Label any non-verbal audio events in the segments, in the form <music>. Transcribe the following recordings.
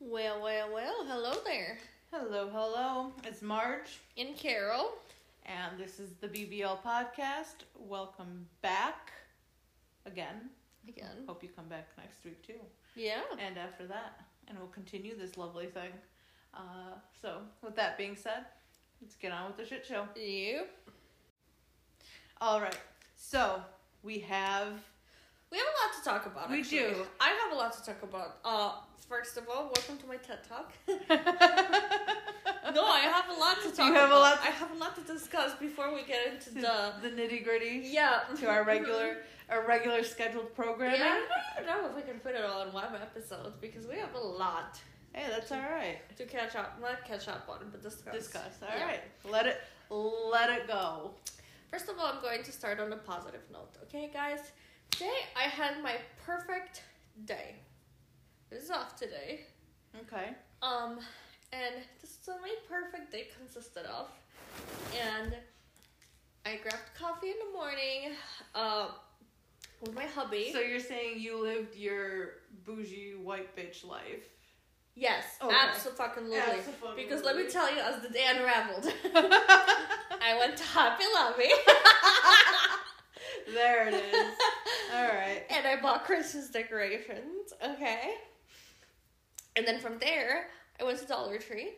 Well, well, well, hello there. Hello, hello. It's Marge, And Carol. and this is the BBL podcast. Welcome back again. Again. Hope you come back next week too, Yeah. and after that, and we'll continue this lovely thing. Uh, so, with that being said, let's get on with the shit show. You. All right. So we have. We have a lot to talk about. We actually. do. I have a lot to talk about. Uh, first of all, welcome to my TED Talk. <laughs> no, I have a lot to talk You have a lot to- I have a lot to discuss before we get into <laughs> the. the nitty gritty Yeah. to our regular our regular scheduled programming. Yeah, I don't even know if we can fit it all in one episode because we have a lot Hey, that's all right. to catch up. Not catch up on, but discuss. Discuss. All Yeah. right. Let it let it go. First of all, I'm going to start on a positive note, okay, guys? Today I had my perfect day. This is off today. Okay. Um, and this is what my perfect day consisted of. And I grabbed coffee in the morning, uh, with my hubby. So you're saying you lived your bougie white bitch life? yes, Okay. absolutely. Because let me tell you, as the day unraveled, <laughs> <laughs> I went to Hobby Lobby <laughs> there it is. All right. <laughs> and I bought Christmas decorations, okay? And then from there, I went to Dollar Tree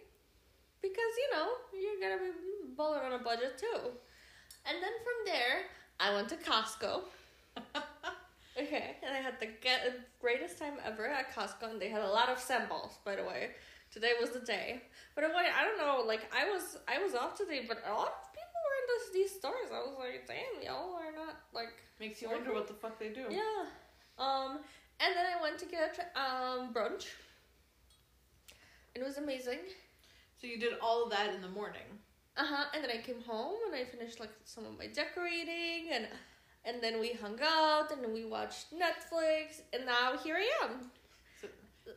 because, you know, you're gonna be balling on a budget too. And then from there, I went to Costco. <laughs> Okay, and I had the greatest time ever at Costco, and they had a lot of samples, by the way. Today was the day, but anyway, I don't know. Like I was, I was off today, but a lot of people these stores. I was like, damn, y'all are not like Makes you wonder what the fuck they do. yeah. Um, and then I went to get um brunch. It was amazing. So you did all of that in the morning. Uh huh. And then I came home and I finished like some of my decorating and and then we hung out and we watched Netflix and now here I am. So,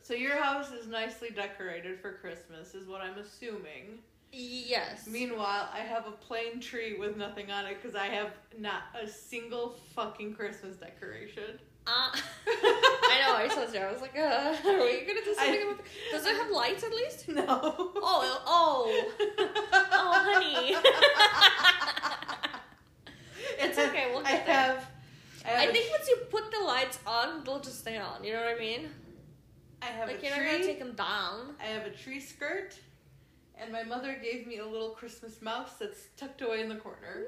So your house is nicely decorated for Christmas, is what I'm assuming. Yes. Meanwhile, I have a plain tree with nothing on it because I have not a single fucking Christmas decoration. Uh, <laughs> I know. I told you. I was like, uh, are we gonna do something I- about? Does it have lights at least? <laughs> No. Oh, oh, <laughs> oh, honey. It's okay, we'll I get there. have. I, have I think once you put the lights on, they'll just stay on. You know what I mean? I have Like a you're tree. not gonna take them down. I have a tree skirt, and my mother gave me a little Christmas mouse that's tucked away in the corner.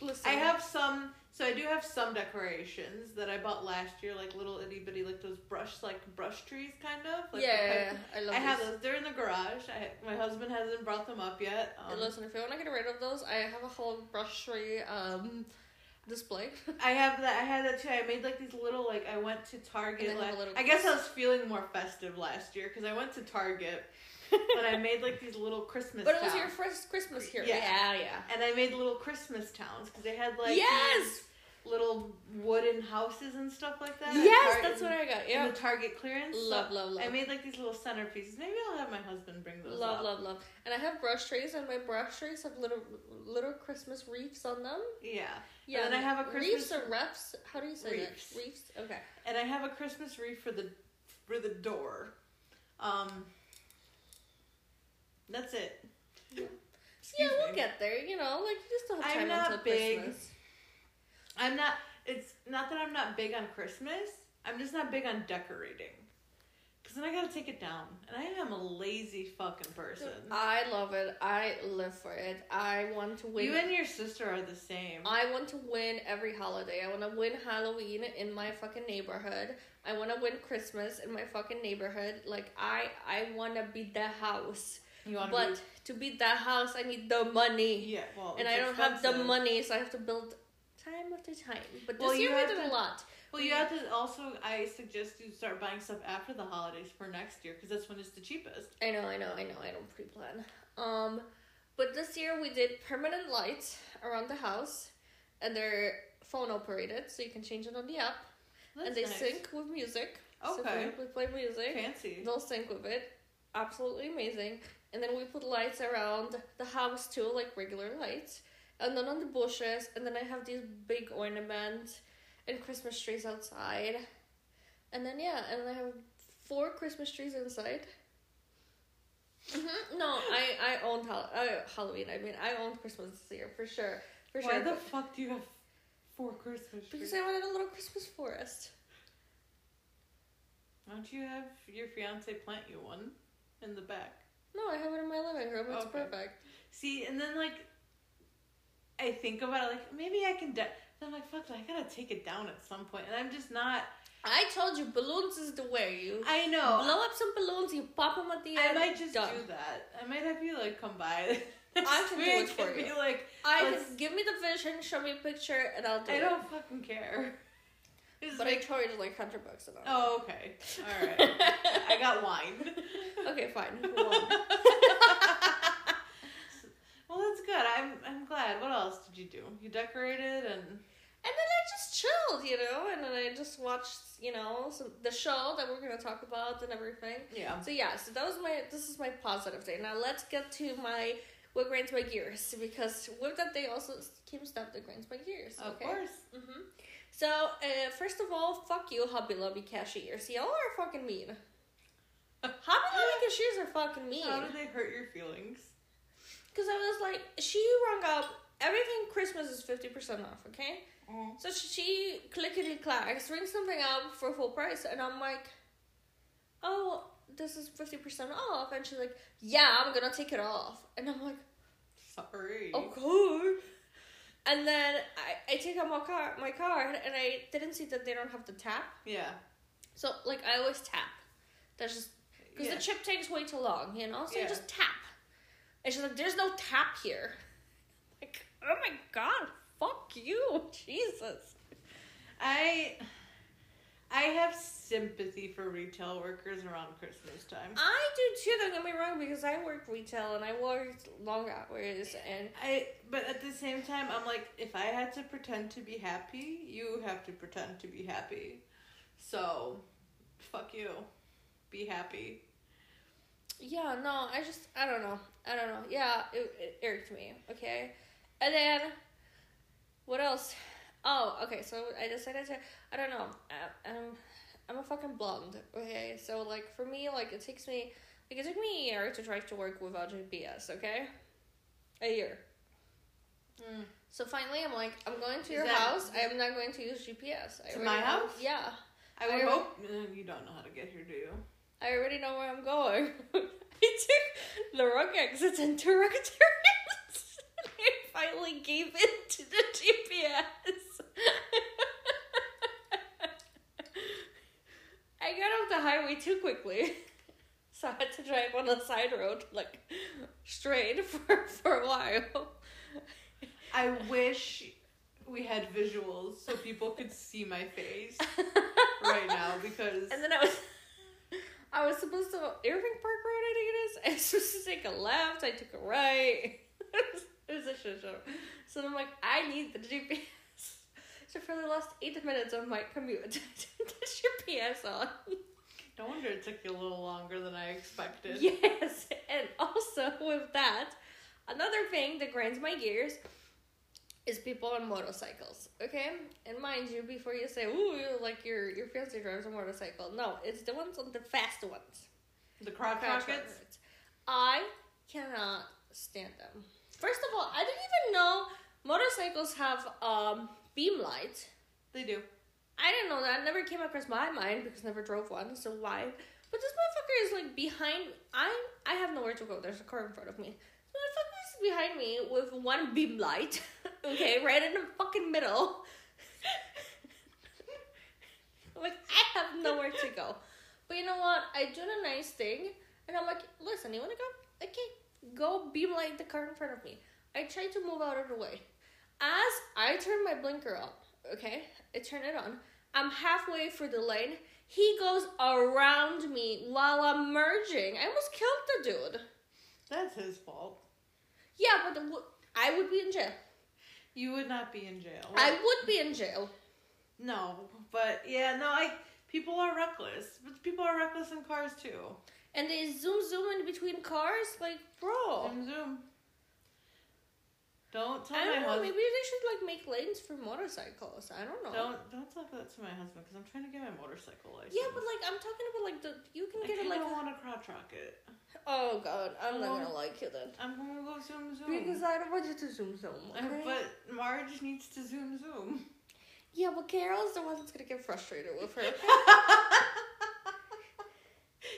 Listen. I have some, so I do have some decorations that I bought last year, like little itty bitty, like those brush, like brush trees, kind of. Like yeah, I love. I have those. They're in the garage. I, my husband hasn't brought them up yet. Um, listen, if you want to get rid of those, I have a whole brush tree um display. <laughs> I have that. I had that too. I made like these little like I went to Target. Last, I guess I was feeling more festive last year because I went to Target and I made like these little Christmas. but it was towns. your first Christmas here. Yeah. yeah. yeah. And I made little Christmas towns because they had like yes, little wooden houses and stuff like that. at yes, that's what I got. in Yeah, the Target clearance. Love, love, love. I made like these little centerpieces. Maybe I'll have my husband bring those. Love, up. love, love. And I have brush trays, and my brush trays have little little Christmas wreaths on them. Yeah, Yeah, then I have a reefs Christmas- or refs. How do you say Reefs. that? Reefs. Okay. and I have a Christmas wreath for the for the door. Um, that's it. yeah, Excuse we'll get there. You know, like you still have I'm time not until big. Christmas. I'm not. It's not that I'm not big on Christmas. I'm just not big on decorating. Cause then I gotta take it down, and I am a lazy fucking person. I love it. I live for it. I want to win. You and your sister are the same. I want to win every holiday. I want to win Halloween in my fucking neighborhood. I want to win Christmas in my fucking neighborhood. Like I, I want to beat the house. You want But to beat that house, I need the money, yeah, well, and I don't have the money, so I have to build time after time. But this Well, year we did a lot. Well, you have to also. I suggest you start buying stuff after the holidays for next year, because that's when it's the cheapest. I know, I know, I know. I don't pre-plan. Um, but this year we did permanent lights around the house, and they're phone operated, so you can change it on the app, That's and they nice. sync with music. Okay. if we play music. Fancy. They'll sync with it. Absolutely amazing. And then we put lights around the house too, like regular lights. And then on the bushes, and then I have these big ornaments and Christmas trees outside. And then yeah, and I have four Christmas trees inside. hmm No, I I owned Hall- uh, Halloween. I mean, I owned Christmas this year for sure, for Why sure. the but- fuck do you have four Christmas trees? because I wanted a little Christmas forest. Why don't you have your fiance plant you one in the back? No, I have it in my living room. It's Okay. perfect. See, and then like, I think about it like maybe I can. De- then I'm like, fuck, I gotta take it down at some point. and I'm just not. I told you, balloons is the way. You I know. blow up some balloons, you pop them at the end. I might just done. do that. I might have you like come by. <laughs> I can do it for you. Be like, I can give me the vision, show me a picture, and I'll do I it. I don't fucking care. But I like, charge like hundred bucks an hour. oh okay, all right. I got wine. <laughs> okay, fine. <laughs> Well, that's good. I'm I'm glad. What else did you do? You decorated and And then I just chilled, you know, and then I just watched, you know, some, the show that we're gonna talk about and everything. yeah. So yeah, so that was my. This is my positive day. Now let's get to my what grinds my gears because with that day also came stuff that grinds my gears. Okay? Of course. Mm-hmm. So uh, first of all, fuck you, Hobby Lobby cashiers. Y'all are fucking mean. <laughs> Hobby Lobby cashiers are fucking mean. How did they hurt your feelings? Because I was like, she rung up everything Christmas is fifty percent off. Okay. So she clickety clacks, rings something up for full price, and I'm like, oh, this is 50% off. And she's like, yeah, I'm gonna take it off. And I'm like, Sorry. okay. And then I, I take out my, car, my card, and I didn't see that they don't have the tap. Yeah. So, like, I always tap. That's just, because Yeah. the chip takes way too long, you know? So Yeah. you just tap. And she's like, there's no tap here. <laughs> Like, oh my god, fuck you, <laughs> Jesus. I I have sympathy for retail workers around Christmas time. I do too. Don't get me wrong, because I work retail and I worked long hours, and I but at the same time I'm like if I had to pretend to be happy, you have to pretend to be happy. So fuck you. Be happy. yeah, no, I just I don't know, I don't know. Yeah, it, it irked me. Okay, and then what else? Oh, okay. So I decided to. I don't know. I, I'm I'm a fucking blonde. Okay, so like for me, like it takes me like it took me a year to drive to work without GPS. Okay, a year. So finally, I'm like, I'm going to your that- house. I am not going to use GPS. I To my know- house? Yeah. I would I- hope uh, you don't know how to get here, do you? I already know where I'm going. <laughs> I took the wrong exits and turns. <laughs> I finally gave in to the GPS. <laughs> I got off the highway too quickly. <laughs> So I had to drive on the side road, like straight <laughs> for, for a while. I wish we had visuals so people could see my face right now because And then I was I was supposed to Irving Park Road, I think it is. I was supposed to take a left, I took a right. it was a shit show. So I'm like, I need the GPS. So for the last eight minutes of my commute, turned the GPS on. no wonder it took you a little longer than I expected. Yes, and also with that, another thing that grinds my gears is people on motorcycles. Okay, and mind you, before you say, "Ooh, like your your fiance drives a motorcycle," no, it's the ones on the fast ones. The crotch Crotch rockets. rockets. I cannot stand them. First of all, I didn't even know motorcycles have um beam lights. They do. I didn't know that. It never came across my mind because I never drove one. So why? But this motherfucker is like behind. I I have nowhere to go. There's a car in front of me. This motherfucker is behind me with one beam light. <laughs> okay, right in the fucking middle. <laughs> Like I have nowhere to go. But you know what? I do a nice thing, and I'm like, listen, you wanna go? Okay, go beam light the car in front of me. I try to move out of the way. As I turn my blinker on, okay, I turn it on. I'm halfway through the lane. He goes around me while I'm merging. I almost killed the dude. That's his fault. Yeah, but the, I would be in jail. You would not be in jail. I would be in jail. no, but yeah, no, I people are reckless. But people are reckless in cars too. And they zoom zoom in between cars, like, bro. Zoom zoom. Don't tell I my don't know. husband. Maybe they should like make lanes for motorcycles. I don't know. Don't don't talk that to my husband because I'm trying to get my motorcycle license. Yeah, but like I'm talking about like the you can I get it like. of want a crotch rocket. Oh god, I'm not Well, gonna like you then. I'm gonna go zoom zoom. Because I don't want you to zoom zoom. Okay? But Marge needs to zoom zoom. yeah, but Carol's the one that's gonna get frustrated with her. <laughs> <laughs>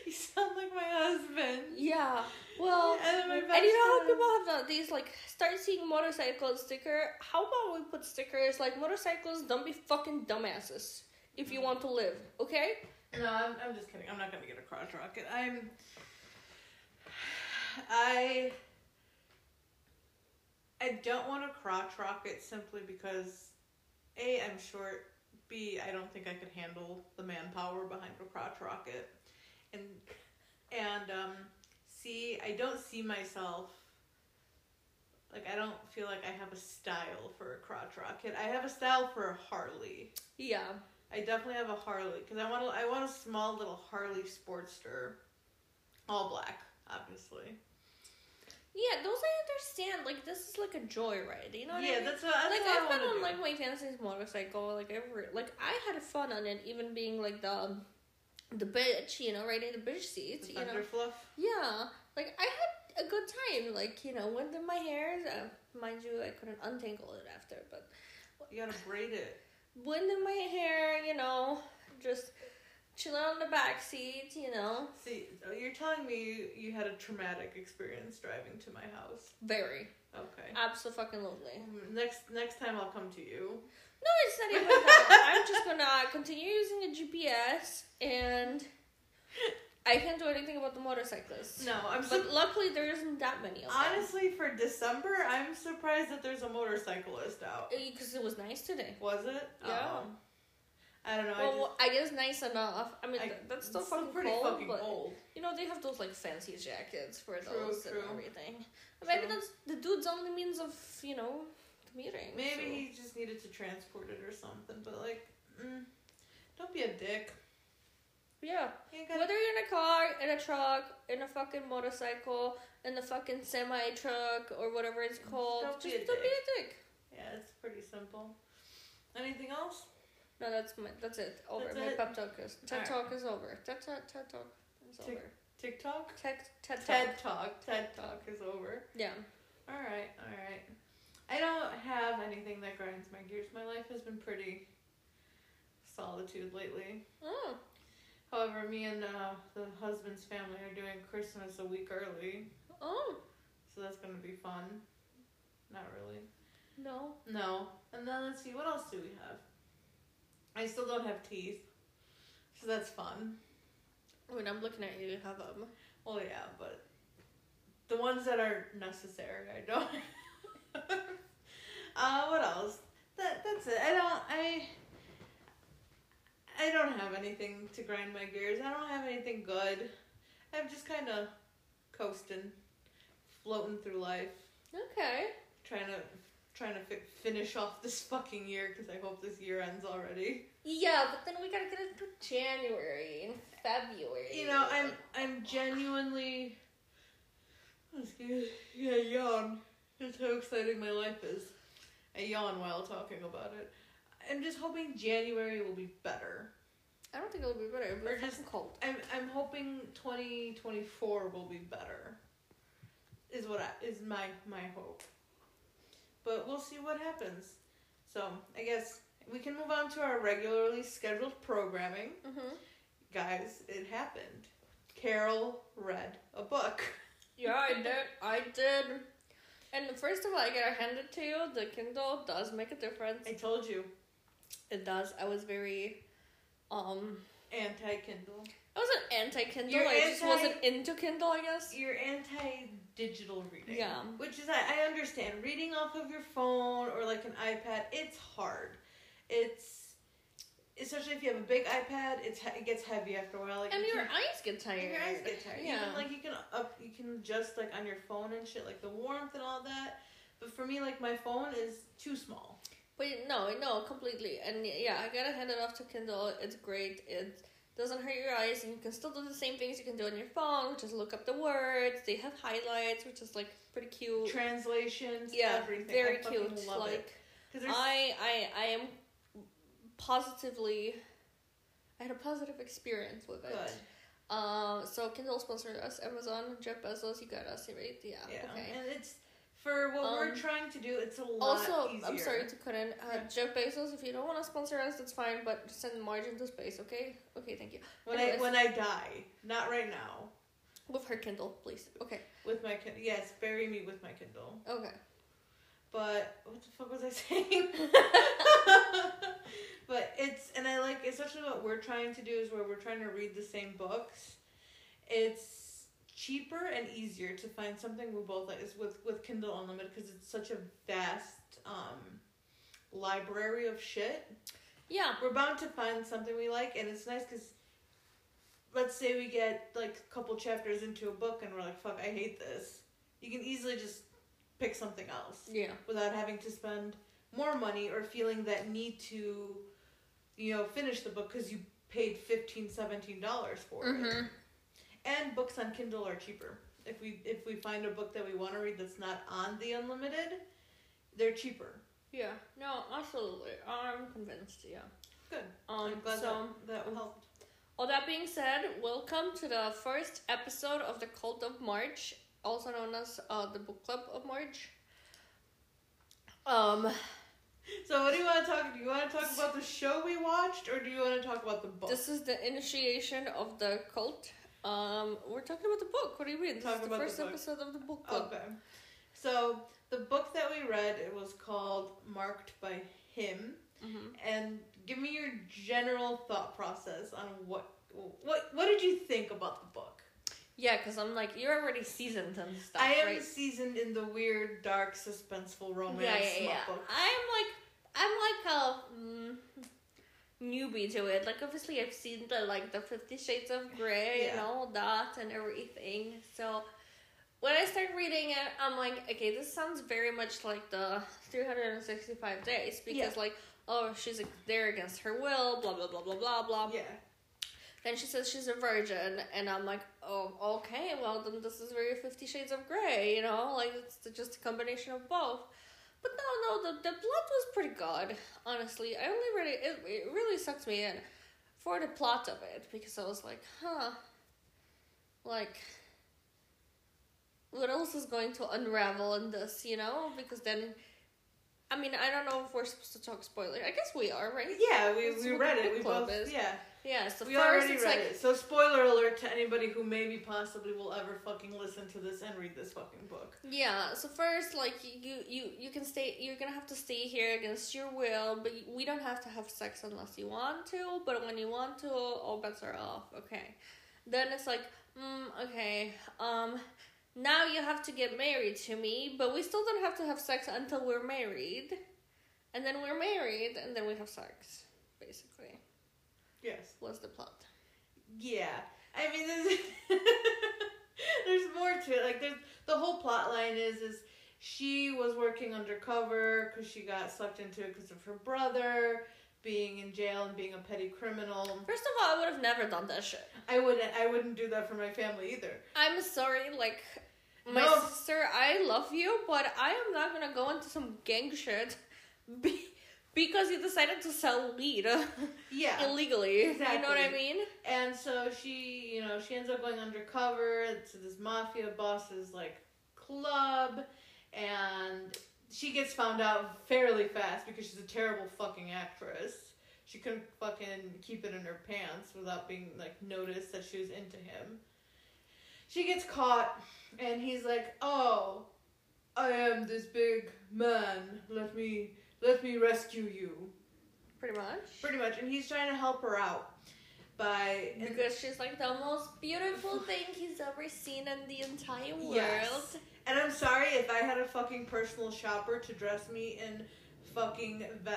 you sound like my husband. yeah. Well, And and you know how people have the, these like start seeing motorcycle sticker. How about we put stickers like motorcycles? Don't be fucking dumbasses if you want to live. Okay. No, I'm, I'm just kidding. I'm not gonna get a crotch rocket. I'm. I. I don't want a crotch rocket simply because, a, I'm short. B, I don't think I could handle the manpower behind a crotch rocket, and and um, C, I don't see myself. Like I don't feel like I have a style for a crotch rocket. I have a style for a Harley. Yeah. I definitely have a Harley because I want a, I want a small little Harley Sportster, all black, obviously. Yeah, those I understand. Like this is like a joyride. You know what I yeah, mean? that's what, that's like what I've been on do. like my fantasy's motorcycle, like every like I had fun on it, even being like the um, the bitch, you know, right in the bitch seats, The you know. fluff. Yeah, like I had a good time, like you know, wind in my hair. Uh, mind you, I couldn't untangle it after, but You gotta braid it. wind in my hair, you know, just chilling on the back seat, you know, See, oh, you're telling me you, you had a traumatic experience driving to my house. very Okay. absolutely. Fucking lovely. Next next time I'll come to you. No, it's not even that. I'm just gonna continue using a GPS, and I can't do anything about the motorcyclists. No, I'm But luckily, there isn't that many of them. honestly for December. I'm surprised that there's a motorcyclist out. Uh, because it was nice today. Was it? Yeah. Oh. I don't know. I Well, I guess nice enough. I mean, I- that's still fucking pretty cold, fucking but cold. you know they have those like fancy jackets for True, those true. and everything. Maybe that's the dude's only means of you know Maybe so- he just needed to transport it or something, but like, mm, don't be a dick. Yeah. You Whether you're in a car, in a truck, in a fucking motorcycle, in a fucking semi truck, or whatever it's called, Don't just a don't be a dick. yeah, it's pretty simple. Anything else? No, that's my that's it. Over. That's my it? pep talk is TED Alright. talk is over. TED TED TED talk is Tick- over. TikTok? TED TED talk. TED Talk. TED Talk is over. Yeah. Alright, alright. I don't have anything that grinds my gears. My life has been pretty solitude lately. Oh. However, me and uh, the husband's family are doing Christmas a week early, Oh. so that's gonna be fun. Not really. No. No. And then let's see, what else do we have? I still don't have teeth, so that's fun. When I'm looking at you, you have them. Well, yeah, but the ones that are necessary, I don't. <laughs> uh, what else? That that's it. I don't. I. I don't have anything to grind my gears. I don't have anything good. I'm just kind of coasting, floating through life, Okay. trying to trying to fi- finish off this fucking year because I hope this year ends already. Yeah, but then we gotta get into January and February. You know, I'm I'm genuinely. Excuse yeah, yawn. That's how exciting my life is. I yawn while talking about it. I'm just hoping January will be better. I don't think it'll be better. It'll be just- cold. I'm I'm hoping 2024 will be better. Is what I, is my my hope. But we'll see what happens. So I guess we can move on to our regularly scheduled programming. Mm-hmm. Guys, it happened. Carol read a book. Yeah, I <laughs> did. I did. And first of all, I gotta hand it to you. The Kindle does make a difference. I told you, It does. I was very, um, anti Kindle. I wasn't anti Kindle. I just wasn't into Kindle. I guess. You're anti digital reading. Yeah. Which is, I, I understand. Reading off of your phone or like an iPad, it's hard. It's, especially if you have a big iPad, it's it gets heavy after a while. Like And you your can't- eyes get tired. your eyes get tired. Yeah. Like you can up, you can adjust like on your phone and shit, like the warmth and all that. But for me, like my phone is too small. But no, no, completely. And yeah, I gotta hand it off to Kindle. It's great. It doesn't hurt your eyes, and you can still do the same things you can do on your phone, which is look up the words. They have highlights, which is like pretty cute. Translations, yeah, everything. very I cute. Like I, I, I am positively. I had a positive experience with it. Good. Um, so Kindle sponsored us. Amazon, Jeff Bezos, you got us right? Yeah. Yeah, Okay. and it's for what we're Um, trying to do. It's a lot Also, easier. I'm sorry to cut in. Uh, Yeah. Jeff Bezos, if you don't want to sponsor us, that's fine, but send margin to space, okay? Okay, thank you. when anyways. I when I die, not right now. With her Kindle, please. Okay. With my Kindle, yes, bury me with my Kindle. Okay. But what the fuck was I saying? <laughs> <laughs> but it's and I like especially what we're trying to do is where we're trying to read the same books. It's cheaper and easier to find something we both like is with with Kindle Unlimited because it's such a vast um library of shit. Yeah. We're bound to find something we like, and it's nice because let's say we get like a couple chapters into a book and we're like, "Fuck, I hate this." You can easily just pick something else Yeah. without having to spend more money or feeling that need to, you know, finish the book because you paid 15 dollars for it. Mm-hmm. And books on Kindle are cheaper. If we if we find a book that we want to read that's not on the unlimited, they're cheaper. Yeah. No, absolutely. I'm convinced. Yeah. Good. Um. I'm glad so, that, that helped. all that being said, welcome to the first episode of the Cult of Marge, also known as uh, the Book Club of Marge. Um. So what do you want to talk? Do you want to talk about the show we watched, or do you want to talk about the book? This is the initiation of the cult. Um, we're talking about the book. What do you mean? This Talk is the about the first episode of the book club. Okay. So the book that we read it was called Marked by Him, hmm and give me your general thought process on what what what did you think about the book? Yeah, because I'm like, you're already seasoned and stuff, I am right? seasoned in the weird, dark, suspenseful romance yeah, yeah, yeah. I'm like, I'm like a mm, newbie to it. Like, obviously, I've seen the like the Fifty Shades of Grey Yeah. and all that and everything. So when I start reading it, I'm like, okay, this sounds very much like the 365 days because, Yeah. like, oh, she's there against her will, blah blah blah blah blah blah. Yeah. Then she says she's a virgin, and I'm like, oh, okay, well then this is very Fifty Shades of Grey, you know, like it's just a combination of both. But no, no, the the blood was pretty good, honestly. I only really it, it really sucked me in for the plot of it because I was like, huh, like. What else is going to unravel in this, you know? Because then, I mean, I don't know if we're supposed to talk spoiler. I guess we are, right? Yeah, we, we read it. We both is. yeah. Yeah. So we first, already read like, it. So spoiler alert to anybody who maybe possibly will ever fucking listen to this and read this fucking book. Yeah, so first, like you, you, you can stay. You're gonna have to stay here against your will, but we don't have to have sex unless you want to. But when you want to, all bets are off. Okay. Then it's like, mm, okay. Um, now you have to get married to me, but we still don't have to have sex until we're married, and then we're married, and then we have sex. Yes. what's the plot? Yeah. I mean, there's, <laughs> there's more to it. Like, there's the whole plot line is is she was working undercover because she got sucked into it because of her brother being in jail and being a petty criminal. First of all, I would have never done that shit. I wouldn't. I wouldn't do that for my family either. I'm sorry, like my No. sister, I love you, but I am not gonna go into some gang shit <laughs> be- because you decided to sell weed <laughs> Yeah. illegally. You know what I mean? And so she, you know, she ends up going undercover to this mafia boss's like club, and she gets found out fairly fast because she's a terrible fucking actress. She couldn't fucking keep it in her pants without being like noticed that she was into him. She gets caught, and he's like, "Oh, I am this big man. Let me, let me rescue you." Pretty much. Pretty much, and he's trying to help her out by Because she's like the most beautiful <laughs> thing he's ever seen in the entire world. Yes. And I'm sorry if I had a fucking personal shopper to dress me in fucking uh,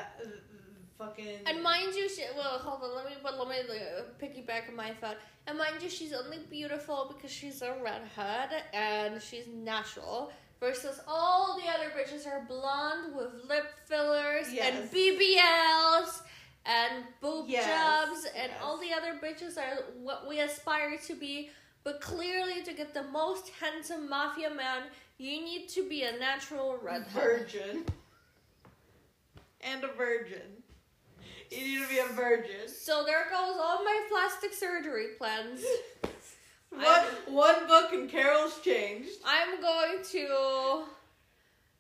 fucking. And mind you, she, well, hold on, let me, but let me uh, piggyback on my thought. And mind you, she's only beautiful because she's a redhead and she's natural. Versus all the other bitches are blonde with lip fillers Yes. and BBLs and boob Yes, jobs and yes. all the other bitches are what we aspire to be. But clearly, to get the most handsome mafia man, you need to be a natural redhead. Virgin. And a virgin. You need to be a virgin. So there goes all my plastic surgery plans. <laughs> One, one book and Carol's changed. I'm going to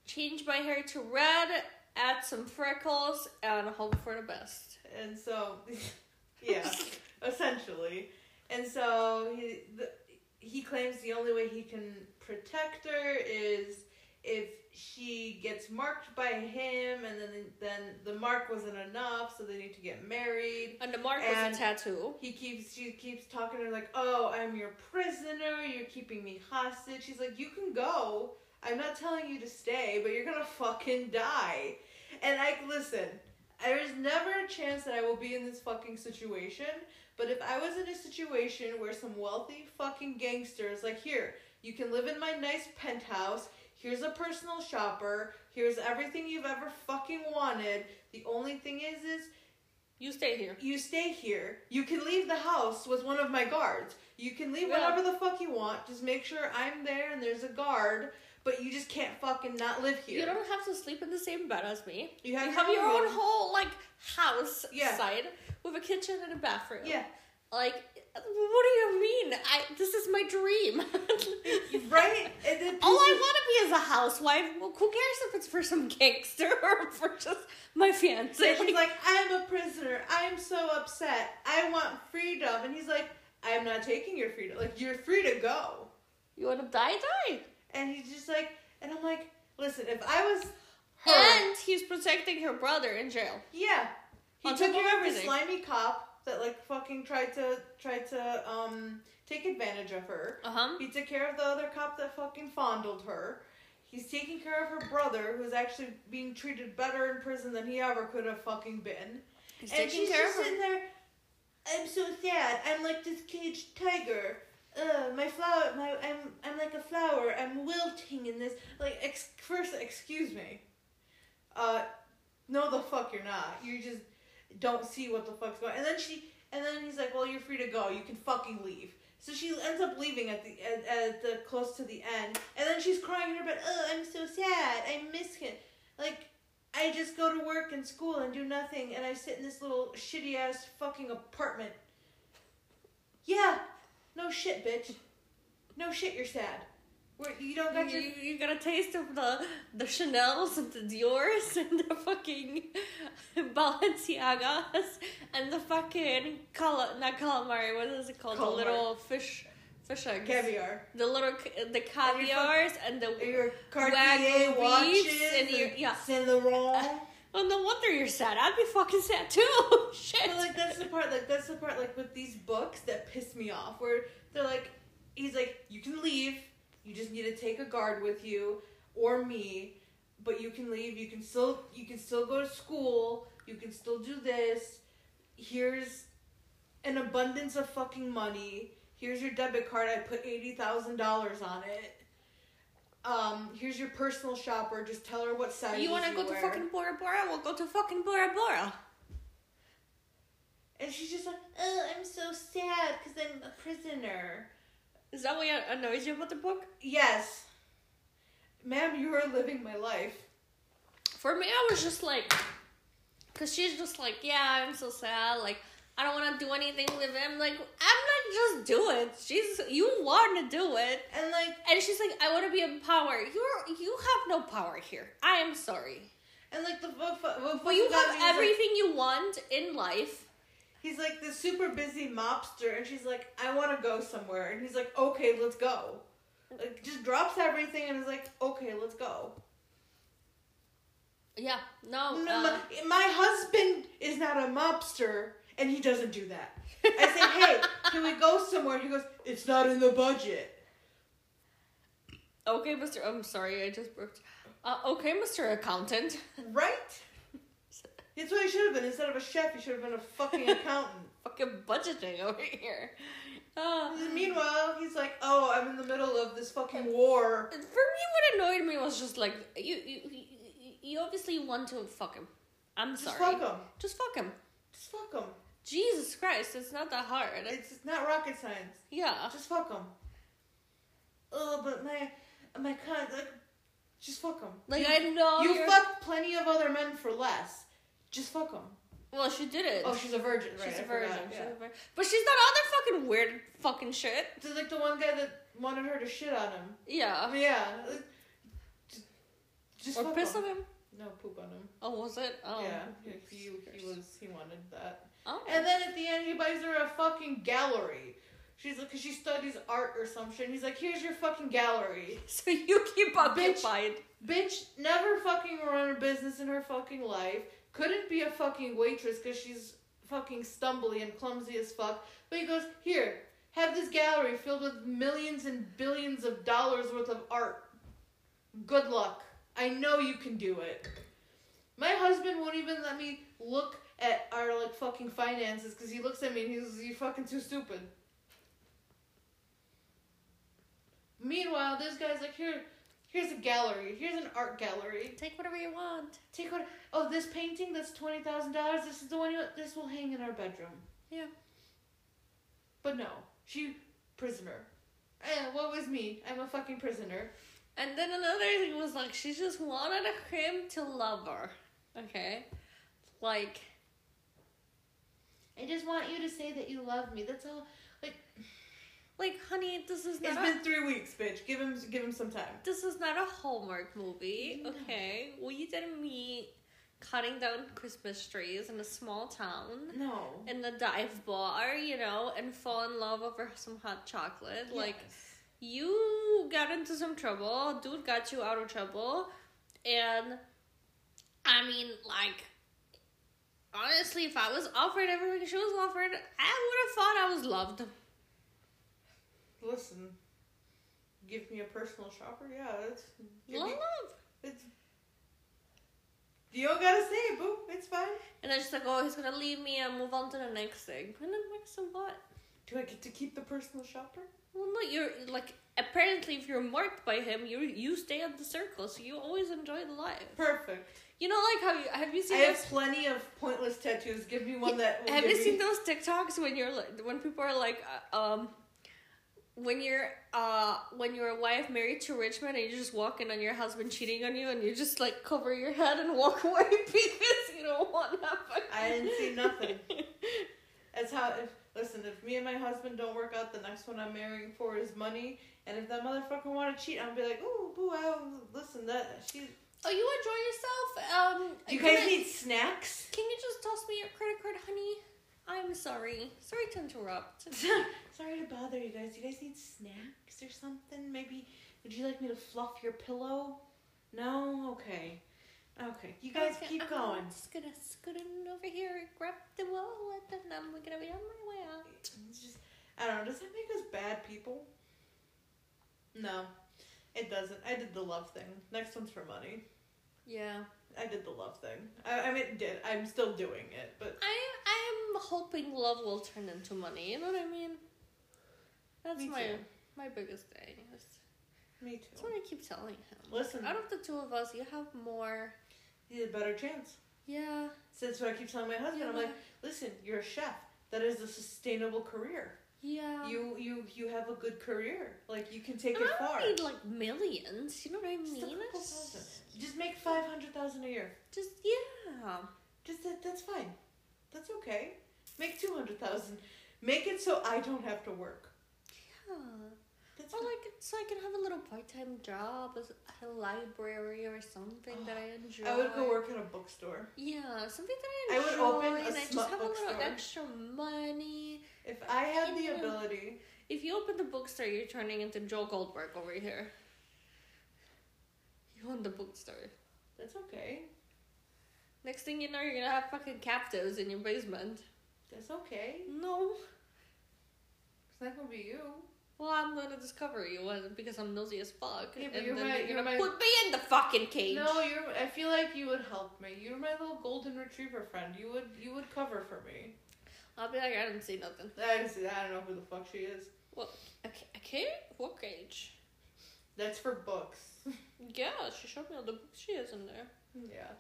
change my hair to red, add some freckles, and hope for the best. And so, <laughs> yeah, <laughs> essentially. And so he the, he claims the only way he can protect her is if she gets marked by him, and then then the mark wasn't enough, so they need to get married. And the mark And- was a tattoo. He keeps she keeps talking to her like, "Oh, I'm your prisoner. You're keeping me hostage." She's like, "You can go. I'm not telling you to stay, but you're gonna fucking die." And I listen. There's never a chance that I will be in this fucking situation. But if I was in a situation where some wealthy fucking gangsters like, here, you can live in my nice penthouse. Here's a personal shopper. Here's everything you've ever fucking wanted. The only thing is, is You stay here. you stay here. You can leave the house with one of my guards. You can leave Yeah. whatever the fuck you want. Just make sure I'm there and there's a guard. But you just can't fucking not live here. You don't have to sleep in the same bed as me. You have you your have your own own room. whole like house Yeah. side with a kitchen and a bathroom. Yeah. Like, what do you mean? I this is my dream. <laughs> Right? All I want to be is a housewife. Well, who cares if it's for some gangster <laughs> or for just my fiance? She's like, I'm a prisoner. I'm so upset. I want freedom. And he's like, I'm not taking your freedom. Like, you're free to go. you want to die? Die. And he's just like, and I'm like, listen, if I was her, And he's protecting her brother in jail. yeah, he took care of the slimy cop that like fucking tried to tried to um take advantage of her. Uh huh. He took care of the other cop that fucking fondled her. He's taking care of her brother, who's actually being treated better in prison than he ever could have fucking been. He's and taking she's just sitting there. I'm so sad. I'm like this caged tiger. Uh, my flower. My I'm I'm like a flower. I'm wilting in this. Like ex- first, excuse me. Uh, no, the fuck you're not. You're just don't see what the fuck's going. And then she. And then he's like, "Well, you're free to go. You can fucking leave." So she ends up leaving at the at, at the close to the end, and then she's crying in her bed. Oh, I'm so sad. I miss him. Like I just go to work and school and do nothing, and I sit in this little shitty ass fucking apartment. Yeah, no shit, bitch. No shit, you're sad. Where you don't got You, your you got a taste of the the Chanel's and the Dior's <laughs> and the fucking Balenciagas and the fucking cala not calamari. What is it called? Calamari. The little fish, fish eggs. caviar, The little the caviars and the. your Cartier watches, and your- yeah. Saint Laurent. Oh no wonder you're sad. I'd be fucking sad too. <laughs> Shit. But like that's the part, like that's the part, like with these books that piss me off, where they're like, he's like, you can leave, you just need to take a guard with you or me, but you can leave. You can still, you can still go to school. You can still do this. Here's an abundance of fucking money. Here's your debit card. I put eighty thousand dollars on it. Um, here's your personal shopper. Just tell her what size you want to go to fucking Bora Bora? We'll go to fucking Bora Bora. And she's just like, oh, I'm so sad because I'm a prisoner. Is that what annoys you about the book? Yes. Ma'am, you are living my life. For me, I was just like, cause she's just like, yeah, I'm so sad. Like, I don't want to do anything with him. Like, I'm not just do it. She's you want to do it, And like, and she's like, I want to be in power. You're you have no power here. I am sorry, and like the book, but you have is, like, everything you want in life. He's like the super busy mobster, and she's like, I want to go somewhere, and he's like, okay, let's go. Like, just drops everything and is like, okay, let's go. Yeah, no, No, uh, my, my husband is not a mobster, and he doesn't do that. I say, <laughs> hey, can we go somewhere? He goes, it's not in the budget. okay, Mister. I'm sorry, I just burped. Uh, okay, Mister Accountant. Right? That's what he should have been. Instead of a chef, he should have been a fucking <laughs> accountant. Fucking budgeting over here. Uh, meanwhile, he's like, "Oh, I'm in the middle of this fucking war." For me, what annoyed me was just like you, you, you, you obviously want to fuck him. I'm sorry. Just sorry. fuck him. Just fuck him. Just fuck them. Jesus Christ, it's not that hard. It's not rocket science. yeah. Just fuck him. Oh, but my my con like, just fuck him. Like you, I know you fucked plenty of other men for less. Just fuck him. Well, she did it. Oh, she's a virgin, right? she's a virgin. She's yeah. a vir- But she's not other fucking weird fucking shit. Like the one guy that wanted her to shit on him. Yeah. Yeah. Just, just or piss on him. No, poop on him. Oh, was it? Oh. yeah, he, he, was he wanted that. Oh. And then at the end, he buys her a fucking gallery. She's like, cause she studies art or some shit. And he's like, here's your fucking gallery. <laughs> so you keep up, Bitch. occupied. Bitch never fucking run a business in her fucking life. Couldn't be a fucking waitress because she's fucking stumbly and clumsy as fuck. But he goes, here, have this gallery filled with millions and billions of dollars worth of art. Good luck. I know you can do it. My husband won't even let me look at our like fucking finances because he looks at me and he's you fucking too stupid. Meanwhile, this guy's like, here, here's a gallery. Here's an art gallery. Take whatever you want. Take what? Oh, this painting that's twenty thousand dollars. This is the one. You, this will hang in our bedroom. Yeah. But no, she prisoner. Eh, what was me? I'm a fucking prisoner. And then another thing was like she just wanted him to love her. Okay? Like I just want you to say that you love me. That's all. Like like honey, this is it's not a, been three weeks, bitch. Give him, give him some time. this is not a Hallmark movie, No. okay? We didn't meet cutting down Christmas trees in a small town. No. In the dive bar, you know, and fall in love over some hot chocolate. Like you got into some trouble, dude got you out of trouble, and I mean, like, honestly, if I was offered everything she was offered, I would have thought I was loved. Listen. Give me a personal shopper. Yeah, that's Love. me, it's. You don't gotta say it, boo. It's fine. And I just like, oh, he's gonna leave me and move on to the next thing. And I'm like, so what? Do I get to keep the personal shopper? Well, no, you're like, apparently, if you're marked by him, you you stay at the circle, so you always enjoy the life. Perfect. You know, like how you have you seen? I seen have those plenty of pointless tattoos. Give me one that. will Have you me- seen those TikToks when you're like when people are like uh, um when you're uh when you're a wife married to a rich man and you're just walking on your husband cheating on you and you just like cover your head and walk <laughs> away because you don't want that. I didn't see nothing. <laughs> That's how. If listen, if me and my husband don't work out, the next one I'm marrying for is money. And if that motherfucker want to cheat, I'll be like, ooh, boo, I listen. That she. oh, you enjoy yourself? Um, Do you guys I- need snacks? Can you just toss me your credit card, honey? I'm sorry. Sorry to interrupt. <laughs> Sorry to bother you guys. You guys need snacks or something? Maybe. Would you like me to fluff your pillow? No. Okay. Okay. You guys Okay, keep I'm going. just gonna scoot in over here and grab the wallet, and I'm gonna be on my way out. It's just, I don't know. Does that make us bad people? No, it doesn't. I did the love thing. Next one's for money. Yeah. I did the love thing. I, I mean, did. I'm still doing it, but I I'm hoping love will turn into money. You know what I mean? That's Me my too. my biggest thing. That's, me too. that's what I keep telling him. Listen. out of the two of us, you have more. You had a better chance. Yeah. So that's what I keep telling my husband. I'm like, listen, you're a chef. That is a sustainable career. Yeah. You you you have a good career. Like you can take And it I far. don't need like millions. You know what I Just a mean? Just make five hundred thousand a year. Just yeah. Just that. That's fine. That's okay. Make two hundred thousand. Make it so I don't have to work. That's Or like so I can have a little part time job as- a library or something that I enjoy. <sighs> I would go work at a bookstore. Yeah, something that I enjoy. I would open a and I just have a little bookstore. extra money. If I had the Yeah. ability, If you open the bookstore, you're turning into Joe Goldberg over here. You own the bookstore. that's okay. Next thing you know, you're gonna have fucking captives in your basement. That's okay. No. It's not gonna be you. Well, I'm gonna discover you uh, because I'm nosy as fuck. Yeah, and you're then my- you're you're gonna my- put me in the fucking cage. No, you're. I feel like you would help me. You're my little golden retriever friend. You would. You would cover for me. I'll be like, I didn't see nothing. I didn't see. I don't know who the fuck she is. Okay, okay, what cage? That's for books. <laughs> Yeah, she showed me all the books she has in there. Yeah.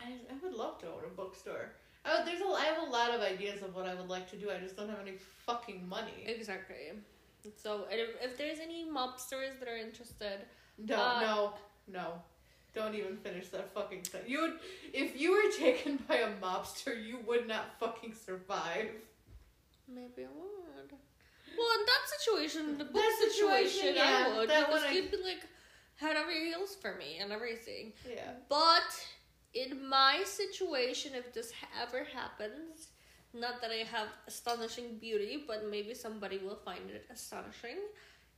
I, I would love to own a bookstore. Oh, there's a, I have a lot of ideas of what I would like to do. I just don't have any fucking money. Exactly. So if, if there's any mobsters that are interested, No, Uh, no, no. Don't even finish that fucking thing. You would, if you were taken by a mobster, you would not fucking survive. maybe I would. Well, in that situation, the book That situation, yeah, I would that because I- you'd be like had over heels for me and everything. Yeah. But in my situation, if this ever happens, not that I have astonishing beauty, but maybe somebody will find it astonishing.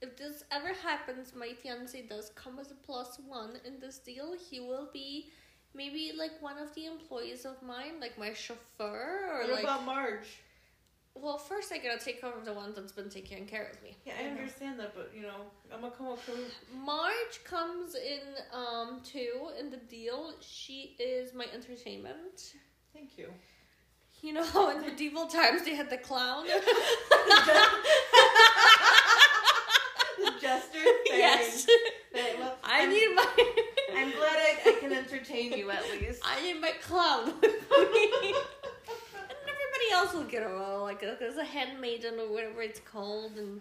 If this ever happens, my fiance does come as a plus one in this deal. He will be maybe like one of the employees of mine, like my chauffeur, or What like. about Marge? well, first I gotta take care of the one that's been taking care of me. Yeah, I understand that, but you know, I'm gonna come up with. Marge comes in um too in the deal. She is my entertainment. Thank you. You know in medieval times they had the clown? <laughs> the jester. yes. Well, I I'm- need my <laughs> I'm glad I, I can entertain you at least. I need my clown <laughs> and everybody else will get a role, like uh, there's a handmaiden or whatever it's called, and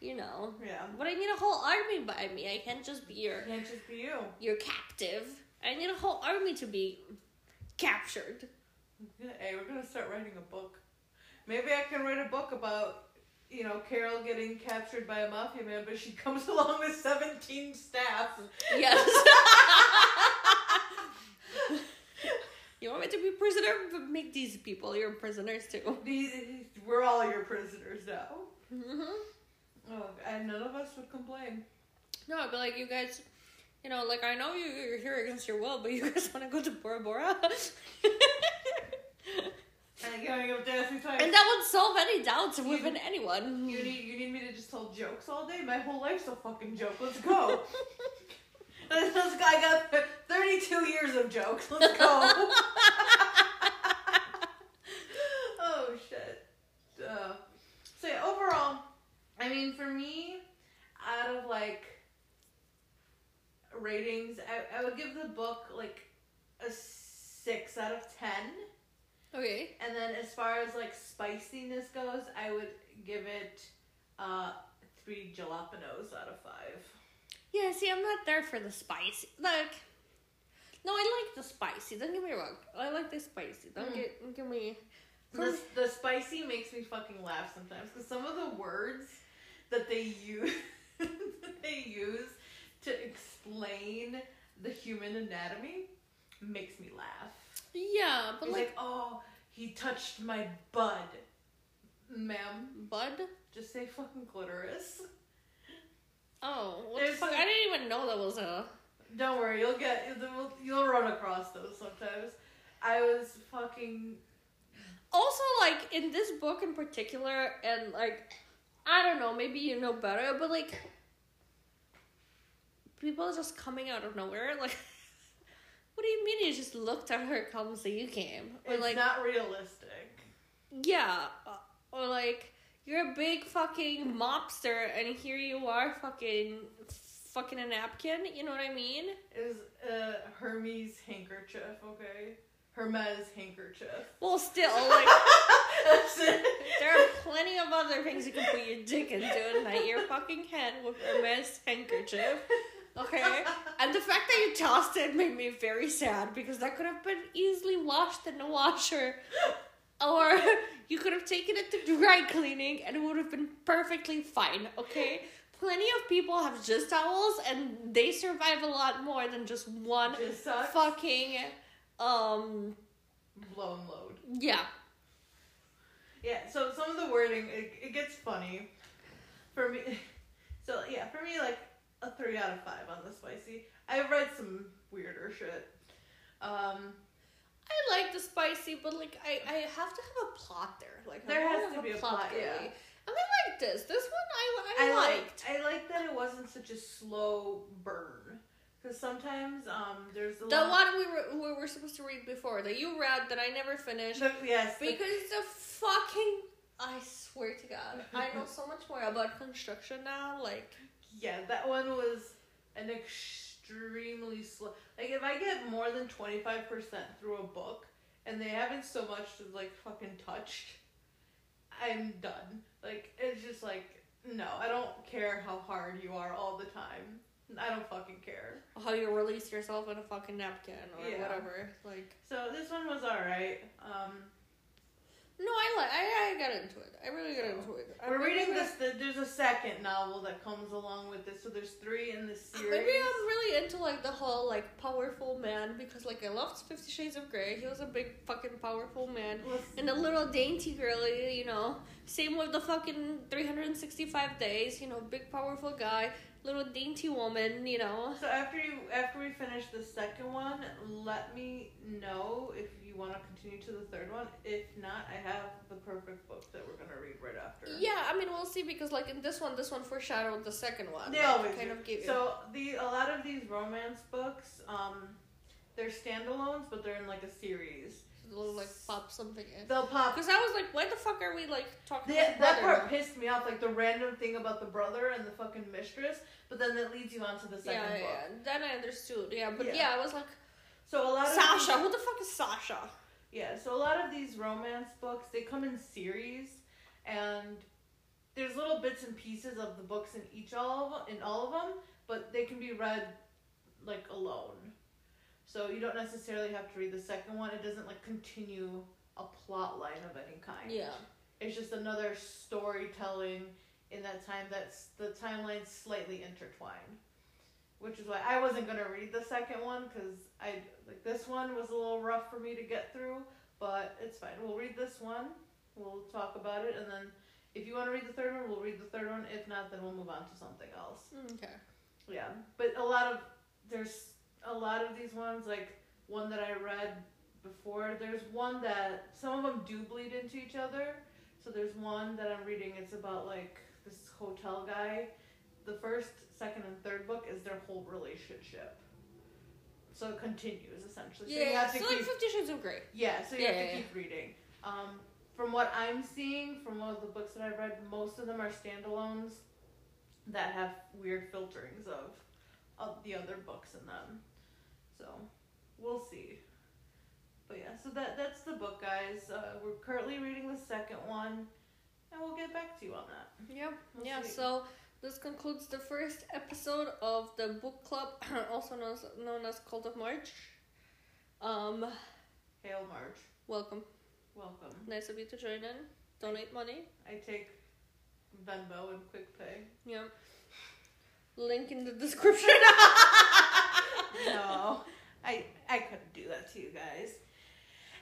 you know. Yeah. But I need a whole army by me. I can't just be your Can't just be you. your captive. I need a whole army to be captured. Hey, we're gonna start writing a book. Maybe I can write a book about, you know, Carol getting captured by a mafia man, but she <laughs> comes along with 17 staff. Yes. <laughs> you want me to be prisoner? But make these people your prisoners too. These, we're all your prisoners now. hmm Oh, and none of us would complain. No, I'd be like, you guys, you know, like I know you, you're here against your will, but you guys want to go to Bora Bora, <laughs> And going up dancing that would solve any doubts within anyone. You need you need me to just tell jokes all day? My whole life's a fucking joke. Let's go. <laughs> Go. I got 32 years of jokes. Let's go. <laughs> oh shit. Uh, so yeah, overall, I mean, for me, out of like ratings, I, I would give the book like a six out of ten. Okay. And then as far as like spiciness goes, I would give it uh three jalapenos out of five. Yeah, see, I'm not there for the spicy. Like, no, I like the spicy. Don't get me wrong. I like the spicy. Don't Mm. get don't get me. The, the spicy makes me fucking laugh sometimes because some of the words that they use <laughs> that they use to explain the human anatomy makes me laugh. Yeah, but He's like, like, oh, he touched my bud, ma'am. bud. Just say fucking clitoris. Oh, what the fuck? some- I didn't even know that was a. Don't worry, you'll get you'll, you'll run across those sometimes. I was fucking Also, like in this book in particular, and like, I don't know, maybe you know better, but like, people just coming out of nowhere. Like, <laughs> what do you mean you just looked at her come so you came? Or it's like, not realistic. yeah, or like you're a big fucking mobster, and here you are, fucking, fucking a napkin. You know what I mean? Is uh Hermes handkerchief, okay? Hermes handkerchief. Well, still, <laughs> like. There are plenty of other things you can put your dick into, and not your fucking head with a mess handkerchief. Okay? And the fact that you tossed it made me very sad because that could have been easily washed in the washer. Or you could have taken it to dry cleaning and it would have been perfectly fine, okay? Plenty of people have just towels and they survive a lot more than just one fucking um Blown load. yeah. Yeah, so some of the wording it, it gets funny. For me <laughs> so yeah, for me like a three out of five on the spicy. I've read some weirder shit. Um I like the spicy, but like I, I have to have a plot there. Like There has to be a plot, yeah. really. And I like this. This one I, I, I liked. like I like that it wasn't such a slow burn. Because sometimes um there's a the lot one we were we were supposed to read before that you read that I never finished the, yes the- because the fucking I swear to God I know so much more about construction now. Like Yeah, that one was an extremely slow. Like, if I get more than 25% through a book, and they haven't so much as like fucking touched, I'm done. Like it's just like no, I don't care how hard you are all the time. I don't fucking care. How you release yourself in a fucking napkin or Yeah. whatever. Like So this one was alright. Um, no, I like I, I got into it. I really got into it. I we're really reading this. The, there's a second novel that comes along with this, so there's three in this series. Maybe I'm really into like the whole like powerful man because like I loved Fifty Shades of Grey. He was a big fucking powerful man. Listen, And a little dainty girly, you know. Same with the fucking 365 days, you know, big powerful guy, little dainty woman, you know. So after you after we finish the second one, let me know if you want to continue to the third one. If not, I have the perfect book that we're gonna read right after. Yeah, I mean we'll see because like in this one, this one foreshadowed the second one. They Like, always kind do. of give you. So the a lot of these romance books, um, they're standalones, but they're in like a series. Little like pop something in. They'll pop. Because I was like, why the fuck are we like talking The, about that brother part pissed me off, like the random thing about the brother and the fucking mistress, but then that leads you on to the second yeah, book. yeah. Then I understood. Yeah, but Yeah. yeah, I was like, So a lot of Sasha. these- Who the fuck is Sasha? Yeah, so a lot of these romance books, they come in series and there's little bits and pieces of the books in each all of in all of them, but they can be read like alone. So you don't necessarily have to read the second one. It doesn't like continue a plot line of any kind. Yeah. It's just another storytelling in that time that's the timeline's slightly intertwined. Which is why I wasn't gonna read the second one because I like this one was a little rough for me to get through, but it's fine. We'll read this one, we'll talk about it, and then if you want to read the third one, we'll read the third one. If not, then we'll move on to something else. Mm, okay. Yeah, but a lot of there's a lot of these ones like one that I read before. There's one that some of them do bleed into each other. So there's one that I'm reading. It's about like this hotel guy. The first, second, and third book is their whole relationship. So it continues essentially. So you Yeah, have to so keep like Fifty Shades of Grey. yeah, so you Yeah, have to yeah, keep reading. Um, from what I'm seeing, from all the books that I've read, most of them are standalones that have weird filterings of of the other books in them. So we'll see. But yeah, so that that's the book, guys. Uh, we're currently reading the second one, and we'll get back to you on that. Yep. We'll yeah. see. So this concludes the first episode of the book club, <clears throat> also known as, known as Cult of Marge. Um, Hail Marge, welcome. welcome. Nice of you to join in. Donate money. I take Venmo and QuickPay. Yeah. Link in the description. <laughs> no, I I couldn't do that to you guys.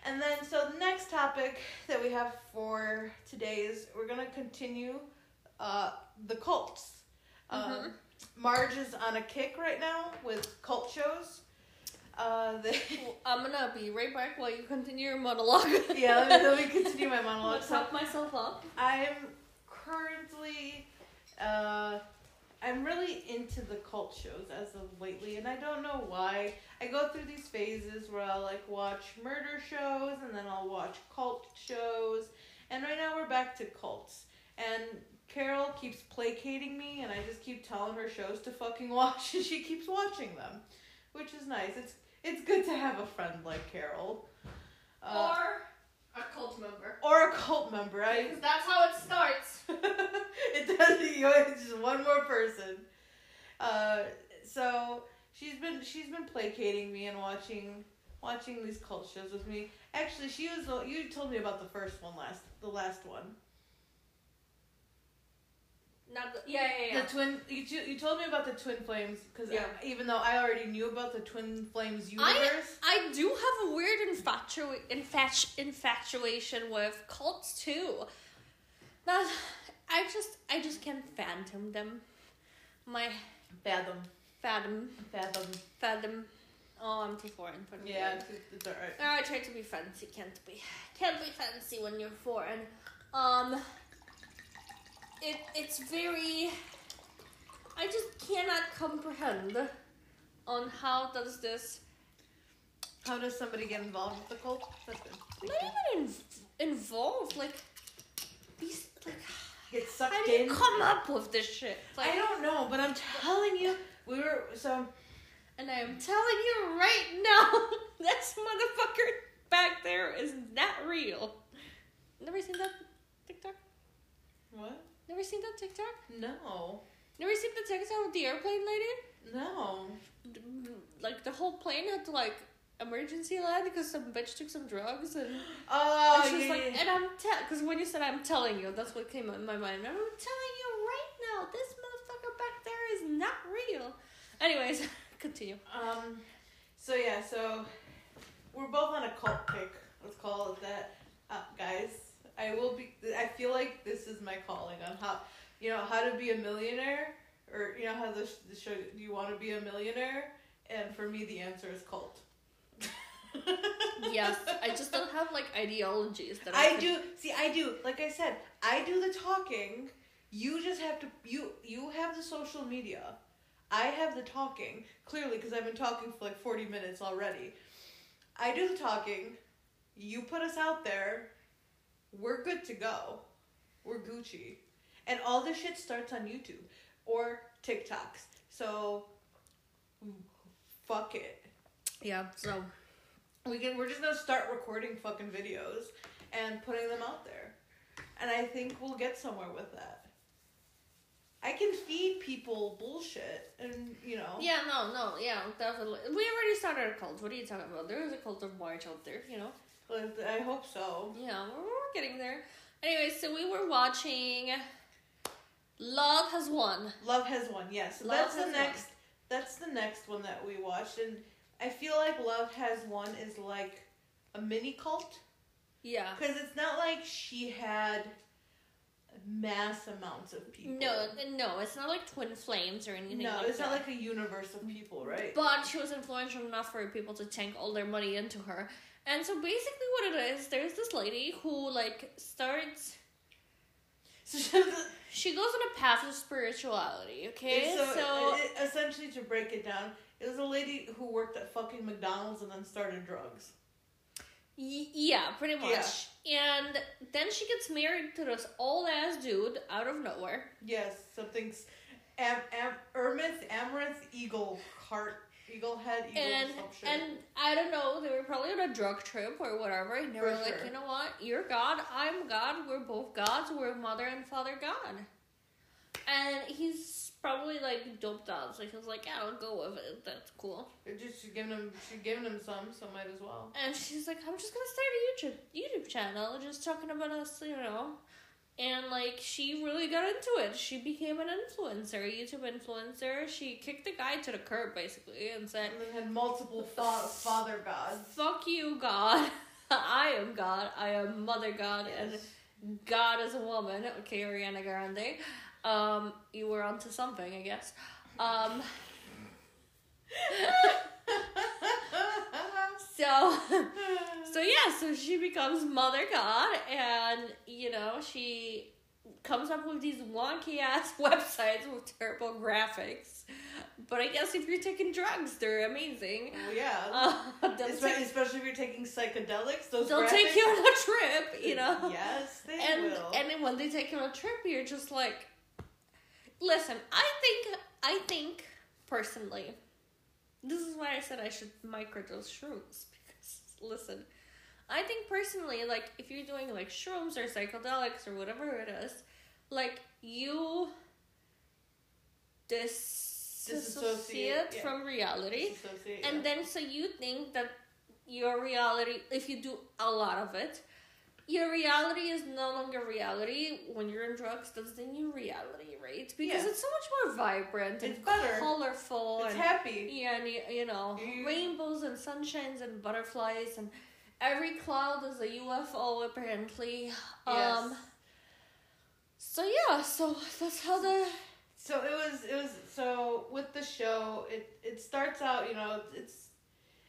And then, so the next topic that we have for today is we're gonna continue uh, the cults. Um, Mhm. Marge is on a kick right now with cult shows. Uh, <laughs> the, I'm gonna be right back while you continue your monologue. <laughs> yeah, let me, let me continue my monologue. Let's So myself up. I'm currently, uh, I'm really into the cult shows as of lately, and I don't know why. I go through these phases where I'll like watch murder shows, and then I'll watch cult shows, and right now we're back to cults. And Carol keeps placating me, and I just keep telling her shows to fucking watch, <laughs> and she keeps watching them, which is nice. It's it's good to have a friend like Carol. Uh, or a cult member. or a cult member. I, Because that's how it starts. <laughs> it does. You know, it's just one more person. Uh, so she's been she's been placating me and watching watching these cult shows with me. Actually, she was you told me about the first one last the last one. Not the, yeah, yeah, yeah. The twin you you told me about the twin flames because Yeah. even though I already knew about the twin flames universe. I do have a weird infatu- infatu- infatuation with cults too. That I just I just can't phantom them. My fathom, fathom fathom. fathom. Oh, I'm too foreign for the Yeah, it's, it's alright. I try to be fancy. Can't be. Can't be fancy when you're foreign. Um. It it's very. I just cannot comprehend on how does this How does somebody get involved with the cult? That's good. Thank not you. even in, involved like these like Get sucked how do you in. come up with this shit? Like, I don't know, but I'm telling you, we were so and I am telling you right now, <laughs> this motherfucker back there is not real. Never seen that TikTok? What? Never seen that TikTok? No. Never seen the TikTok with the airplane lady? No. Like the whole plane had to like emergency land because some bitch took some drugs and, Oh, and she yeah, like, yeah. and I'm tell because when you said I'm telling you, that's what came up in my mind. I'm telling you right now, this motherfucker back there is not real. Anyways, <laughs> continue. Um, so yeah, so we're both on a cult kick. Let's call it that, uh, guys. I will be. I feel like this is my calling on how, you know, how to be a millionaire, or you know how the, the show. Do you want to be a millionaire? And for me, the answer is cult. <laughs> Yes, I just don't have like ideologies that I, I do. See, I do. Like I said, I do the talking. You just have to. You you have the social media. I have the talking clearly because I've been talking for like forty minutes already. I do the talking. You put us out there. We're good to go. We're Gucci, and all this shit starts on YouTube or TikToks. So, fuck it. Yeah, so We can. We're just gonna start recording fucking videos and putting them out there, and I think we'll get somewhere with that. I can feed people bullshit, and you know. yeah, no, no, yeah, definitely. We already started a cult. What are you talking about? There is a cult of Marge out there, you know. But I hope so. Yeah, we're, we're getting there. Anyway, so we were watching. Love has won. Love has won. Yes, Love that's the Has Won. next. That's the next one that we watched, and I feel like Love Has Won is like a mini cult Yeah. because it's not like she had mass amounts of people. No, no, it's not like twin flames or anything. no, like it's that. not like a universe of people, right? But she was influential enough for people to tank all their money into her. And so basically, what it is, there's this lady who like starts. <laughs> So she goes on a path of spirituality. Okay, so, so, it- essentially, to break it down, it was a lady who worked at fucking McDonald's and then started drugs. y- yeah, pretty much. And then she gets married to this old ass dude out of nowhere. Yes, something's Am Am Ermith Amaranth Eagle Heart Eagle Head Eagle and and I don't know, they were probably on a drug trip or whatever. And they For were like, you know what? You're God, I'm God, we're both gods, we're mother and father God. And he's probably like doped out, so he was like, yeah, I'll go with it. That's cool. They're just she's giving him she's giving him some, so might as well. And she's like, I'm just gonna start a YouTube YouTube channel, just talking about us, you know. And like, she really got into it. She became an influencer, a YouTube influencer. She kicked the guy to the curb basically and said, And then had multiple fa- <laughs> father gods. fuck you, God. <laughs> I am God. I am Mother God, Yes. and God is a woman. Okay, Ariana Grande. Um, you were onto something, I guess. Um, <laughs> so, so yeah, so she becomes Mother God, and you know she comes up with these wonky ass <laughs> websites with terrible graphics. But I guess if you're taking drugs, they're amazing. well, yeah. <laughs> Uh, they'll take- especially if you're taking psychedelics, those They'll graphics- take you on a trip, you know. <laughs> Yes, they and will. and then when they take you on a trip, you're just like, listen. I think I think personally, this is why I said I should microdose shrooms because listen, I think personally, like if you're doing like shrooms or psychedelics or whatever it is, like you disassociate yeah. from reality. Disassociate, yeah. And then so you think that your reality, if you do a lot of it, your reality is no longer reality when you're in drugs. That's the new reality, right? Because Yeah. it's so much more vibrant and It's better. colorful it's and happy. yeah, and you, you know You- rainbows and sunshines and butterflies and every cloud is a UFO apparently. Yes. Um. So yeah, so that's how the So it was it was so with the show it it starts out you know it's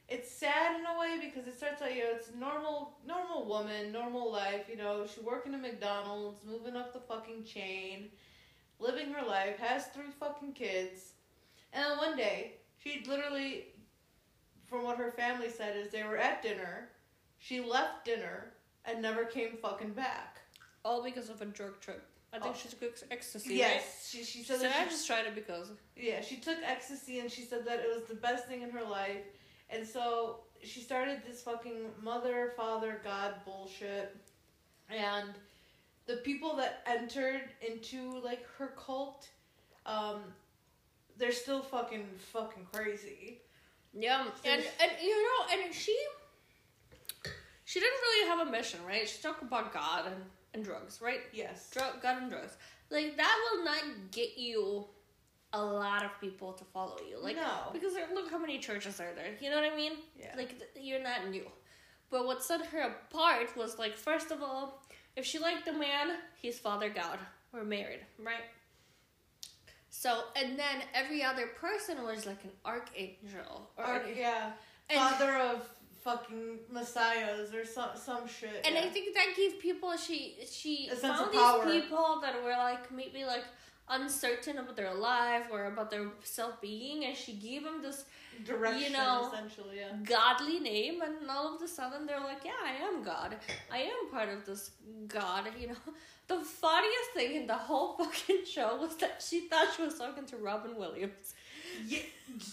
it's sad in a way because it starts out you know it's normal normal woman normal life you know she working at McDonald's moving up the fucking chain living her life has three fucking kids and then one day she literally from what her family said is they were at dinner she left dinner and never came fucking back all because of a drug trip. I think Oh. she took ecstasy. right? yes she, she She said said, that I she- just tried it because. Yeah, she took ecstasy and she said that it was the best thing in her life. And so she started this fucking mother father god bullshit, and the people that entered into like her cult, um, they're still fucking fucking crazy. Yeah, and and you know, and she she didn't really have a mission, right? She talked about God and, and drugs, right? Yes. Drug, God and drugs. Like that will not get you a lot of people to follow you. Like No. because there, look how many churches are there. You know what I mean? Yeah. Like th- you're not new. But what set her apart was like first of all, if she liked the man, he's Father God. We're married, right? So and then every other person was like an archangel or Or, yeah. And- Father of fucking messiahs or some some shit. And yeah. I think that gave people she she found of these people that were like maybe like uncertain about their life or about their self being, and she gave them this direction you know, essentially. Yeah. godly name, and all of a sudden they're like, yeah, I am God. I am part of this God. You know, <laughs> the funniest thing in the whole <laughs> fucking show was that she thought she was talking to Robin Williams. Yeah,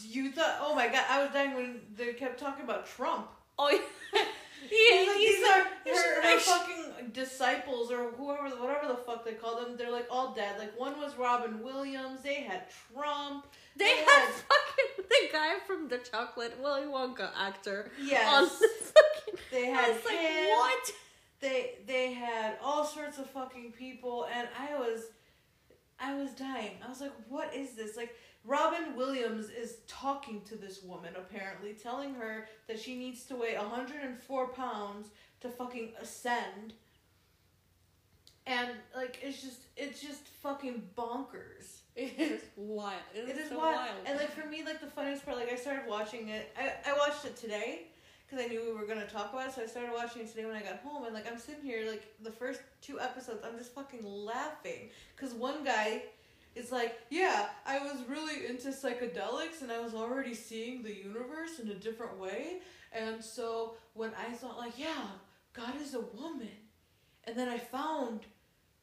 you thought? Oh my god! I was dying when they kept talking about Trump. Oh, yeah. <laughs> He's like, he's these like, are her, her fucking disciples or whoever, whatever the fuck they call them. They're like all dead. Like one was Robin Williams. They had Trump. They They had had- fucking the guy from the chocolate Willy Wonka actor Yes. the. They I had was like, what? They they had all sorts of fucking people, and I was, I was dying. I was like, what is this? Like Robin Williams is talking to this woman apparently, telling her that she needs to weigh 104 pounds to fucking ascend. And like it's just it's just fucking bonkers. <laughs> It is wild. It is so wild. wild. And like for me, like the funniest part, like I started watching it. I, I watched it today because I knew we were gonna talk about it. So I started watching it today when I got home, and like I'm sitting here, like the first two episodes, I'm just fucking laughing because one guy is like, yeah, I was really into psychedelics, and I was already seeing the universe in a different way, and so when I thought like, yeah, God is a woman, and then I found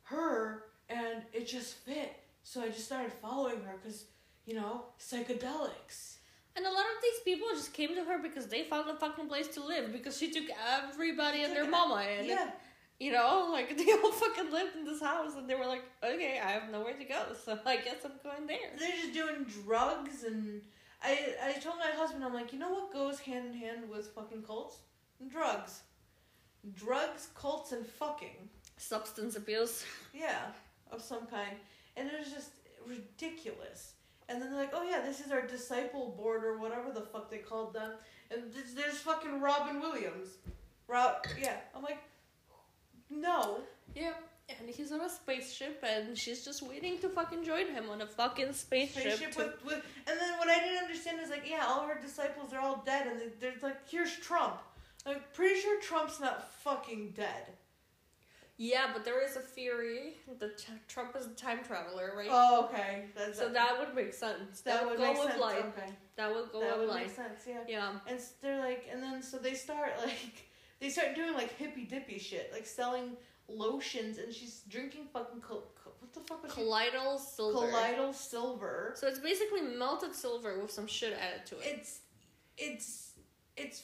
her, and it just fit. So I just started following her because, you know, psychedelics. And a lot of these people just came to her because they found a fucking place to live because she took everybody and their mama in. Yeah. You know, <laughs> like they all fucking lived in this house and they were like, okay, I have nowhere to go, so <laughs> I guess I'm going there. They're just doing drugs and I I told my husband I'm like, you know what goes hand in hand with fucking cults? Drugs. Drugs, cults and fucking. Substance abuse. <laughs> Yeah, of some kind. And it was just ridiculous. And then they're like, oh yeah, this is our disciple board or whatever the fuck they called them. And there's, there's fucking Robin Williams. Rob, yeah. I'm like, no. Yeah. And he's on a spaceship and she's just waiting to fucking join him on a fucking spaceship. Spaceship to- with, with, and then what I didn't understand is like, yeah, all her disciples are all dead, and they- they're like, here's Trump. I'm pretty sure Trump's not fucking dead. yeah, but there is a theory that Ch- Trump is a time traveler, right? Oh, okay. That's so that would make sense. that, would, would go with sense. light. Okay, That would go that with would light. make sense. Yeah. Yeah. And they're like, and then so they start <laughs> like, they start doing like hippy dippy shit, like selling lotions, and she's drinking fucking col- col- what the fuck was she? Colloidal silver. Colloidal silver. So it's basically melted silver with some shit added to it. It's, it's, it's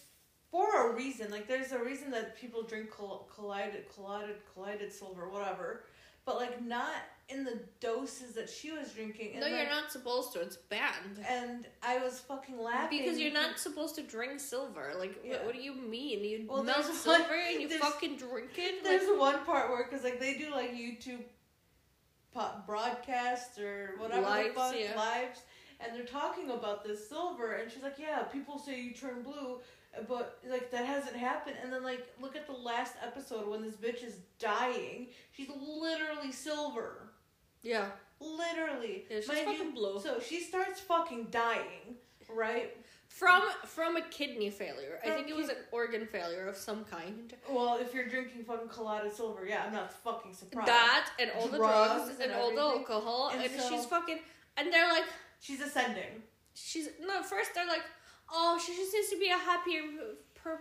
for a reason. Like there's a reason that people drink coll- collided, collided, collided silver, whatever. But like not in the doses that she was drinking. And no, you're not supposed to. It's banned. And I was fucking laughing Because you're not supposed to drink silver. Like, Yeah. what, what do you mean? You Well, melt silver one- and you fucking drink it? There's Like, one part where, cause like they do like YouTube broadcasts or whatever Lives, the fuck yeah. lives, and they're talking about this silver, and she's like, yeah, people say you turn blue, but like that hasn't happened. And then like look at the last episode when this bitch is dying. She's literally silver, yeah. literally. Yeah, she's Mind fucking you, blue. So she starts fucking dying, right? From from a kidney failure. I think it was an organ failure of some kind. Well, if you're drinking fucking colada silver, yeah, I'm not fucking surprised. That and all the Drugs drugs and and, all the alcohol. And And, so- she's fucking. And they're like, She's ascending. she's. No, first they're like, oh, she just needs to be a happier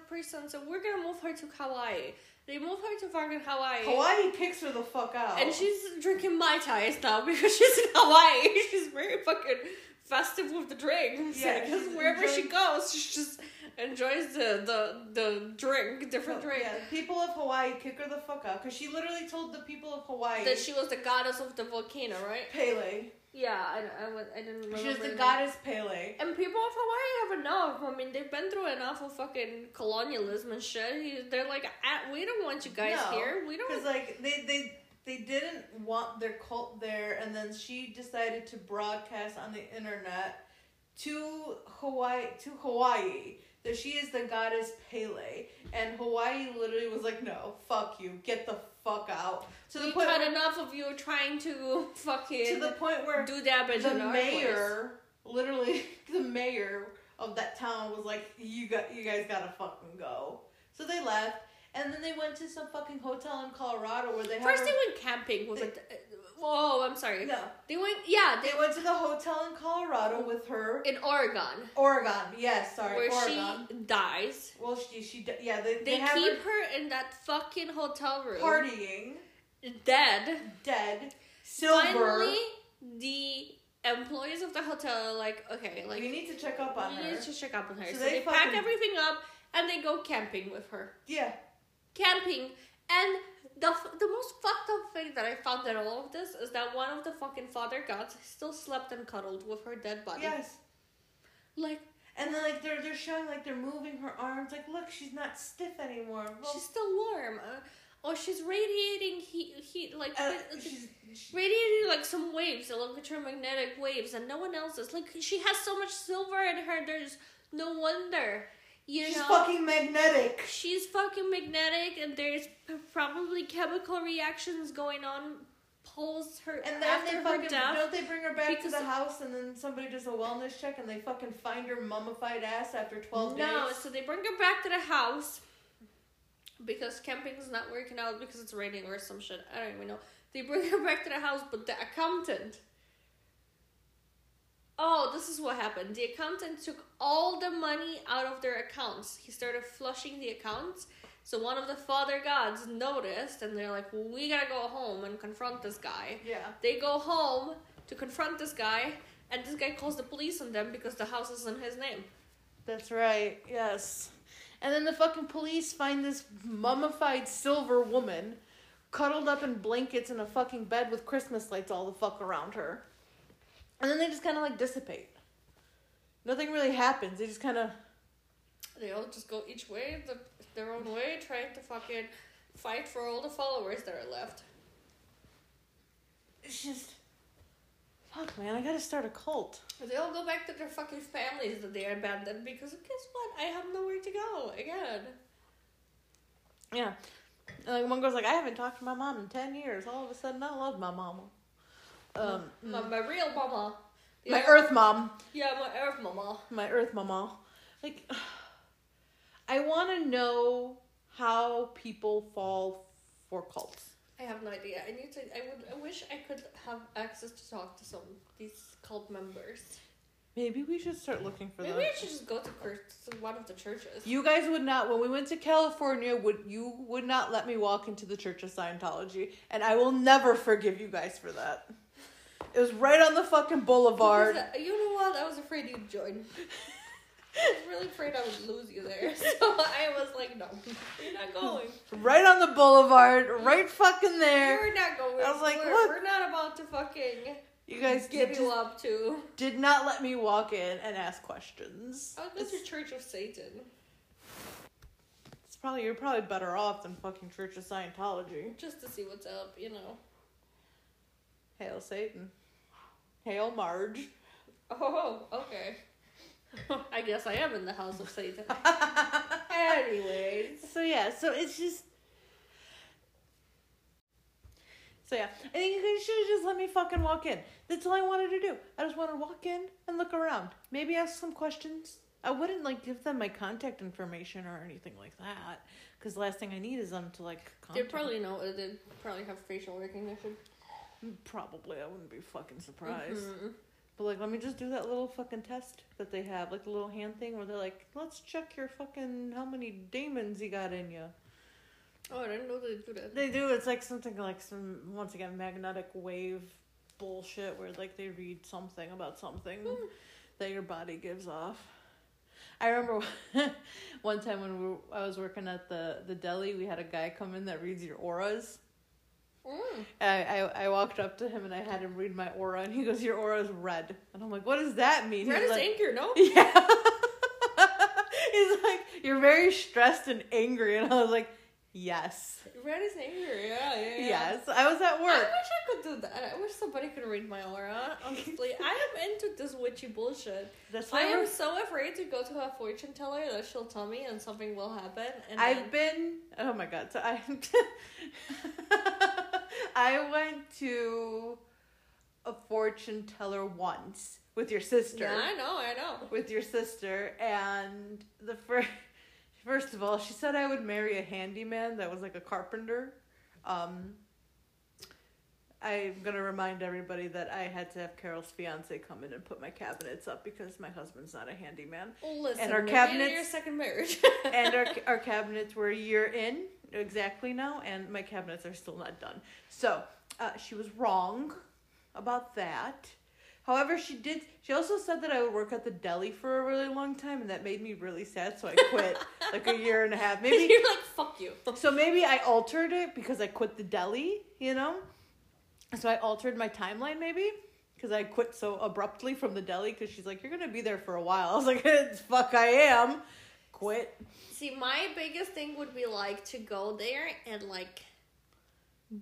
person, so we're gonna move her to Hawaii. They move her to fucking Hawaii. Hawaii kicks her the fuck out. And she's drinking Mai Tais now because she's in Hawaii. <laughs> She's very fucking festive with the drinks. Yeah, because she's wherever she goes, she just enjoys the the the drink, different drink. Yeah, people of Hawaii kick her the fuck out because she literally told the people of Hawaii That she was the goddess of the volcano, right? Pele. Yeah, I, I, I didn't remember. She was the goddess Pele. And people of Hawaii have enough. I mean, they've been through enough of fucking colonialism and shit. They're like, "Ah, we don't want you guys No, here. We don't. Because like they they they didn't want their cult there, and then she decided to broadcast on the internet to Hawaii to Hawaii that she is the goddess Pele, and Hawaii literally was like, "No, fuck you, get the fuck out." To the we point had enough of you trying to <laughs> fucking to the point where do damage the mayor, literally <laughs> the mayor of that town was like, "You got, you guys gotta fucking go." So they left, and then they went to some fucking hotel in Colorado where they. First, they went camping with. They- a, whoa, I'm sorry. no, They went. Yeah, they they went to the hotel in Colorado with her. in Oregon, Oregon, yes, sorry, where Oregon. she dies. well, she, she, yeah, they, they, They keep her her in that fucking hotel room, partying, dead. dead, silver. Finally, the employees of the hotel are like, okay, like we need to check up on we her. We need to check up on her. So So, they they, pack everything up and they go camping with her. Yeah, Camping. And the the most fucked up thing that I found in all of this is that one of the fucking father gods still slept and cuddled with her dead body. yes. Like And then like they're they're showing like they're moving her arms. Like, look, she's not stiff anymore. Well, she's still warm. Uh, oh, she's radiating heat, heat like uh, uh, she's, radiating like some waves, electromagnetic waves, and no one else is. Like she has so much silver in her. There's no wonder. You she's know. fucking magnetic. She's fucking magnetic, and there's p- probably chemical reactions going on Pulls her And then after they her death. don't they bring her back to the house and then somebody does a wellness check and they fucking find her mummified ass after twelve no, days. No, so they bring her back to the house because camping's not working out because it's raining or some shit. I don't even know. They bring her back to the house, but the accountant. Oh, this is what happened. The accountant took all the money out of their accounts. He started flushing the accounts. So one of the father gods noticed, and they're like, "We gotta go home and confront this guy." Yeah. They go home to confront this guy, and this guy calls the police on them because the house is in his name. That's right. Yes. And then the fucking police find this mummified silver woman cuddled up in blankets in a fucking bed with Christmas lights all the fuck around her. And then they just kind of like dissipate. Nothing really happens. They just kind of They all just go each way, the, their own way, trying to fucking fight for all the followers that are left. it's just fuck man, I got to start a cult. They all go back to their fucking families that they abandoned because guess what? I have nowhere to go again. Yeah. And like one girl's like, I haven't talked to my mom in ten years. All of a sudden, I love my mama. Um, My, my real mama. my Earth mom, Yeah, my Earth mama. my Earth mama. Like, <sighs> I want to know how people fall for cults. I have no idea. I need to. I would. I wish I could have access to talk to some these cult members. Maybe we should start looking for Maybe them. I should just go to, to one of the churches. You guys would not. When we went to California, would you would not let me walk into the Church of Scientology, and I will never forgive you guys for that. It was right on the fucking boulevard. Uh, You know what? I was afraid you'd join. <laughs> I was really afraid I would lose you there. <laughs> So I was like, no, <laughs> you're not going. right on the boulevard, right fucking there. You're not going. I was like, we're, look. we're not about to fucking You guys give you up to. did not let me walk in and ask questions. Oh, this is Church of Satan. It's probably you're probably better off than fucking Church of Scientology. Just to see what's up, you know. Hail Satan. Hail Marge. Oh, okay. <laughs> I guess I am in the house of Satan. <laughs> Anyways. So yeah, so it's just. So yeah, I think you guys should have just let me fucking walk in. That's all I wanted to do. I just wanted to walk in and look around. Maybe ask some questions. I wouldn't like give them my contact information or anything like that, because the last thing I need is them to like. They probably know. uh, They probably have facial recognition. Probably, I wouldn't be fucking surprised. Mhm. But like, let me just do that little fucking test that they have, like the little hand thing where they're like, "Let's check your fucking how many demons you got in you." Oh, I didn't know they do that. They do. It's like something like some once again magnetic wave bullshit where like they read something about something Hmm. that your body gives off. I remember <laughs> one time when we were, I was working at the the deli, we had a guy come in that reads your auras. Mm. I, I I walked up to him and I had him read my aura, and he goes, "Your aura is red," and I'm like, "What does that mean?" Red He's is like, anger, no? <laughs> Yeah. <laughs> He's like, "You're very stressed and angry," and I was like, "Yes, Red is anger, yeah, yeah, yeah. yes." I was at work. I wish I could do that. I wish somebody could read my aura. Honestly, <laughs> I am into this witchy bullshit. That's I why am we're- so afraid to go to a fortune teller that she'll tell me and something will happen. And I've then, been. Oh my god! So I. I went to a fortune teller once with your sister. yeah, I know, I know. With your sister, and the first. <laughs> First of all, she said I would marry a handyman that was like a carpenter. Um, I'm gonna remind everybody that I had to have Carol's fiance come in and put my cabinets up because my husband's not a handyman. Listen, And our cabinets- your second marriage. <laughs> and our <laughs> our cabinets were a year in exactly now, and my cabinets are still not done. So uh, she was wrong about that. However, she did. She also said that I would work at the deli for a really long time, and that made me really sad. So I quit <laughs> like a year and a half, <laughs> maybe. you're like, fuck you. <laughs> So maybe I altered it because I quit the deli, you know. So I altered my timeline, maybe because I quit so abruptly from the deli. Because she's like, "You're gonna be there for a while." I was like, "Fuck, I am." Quit. See, my biggest thing would be like to go there and like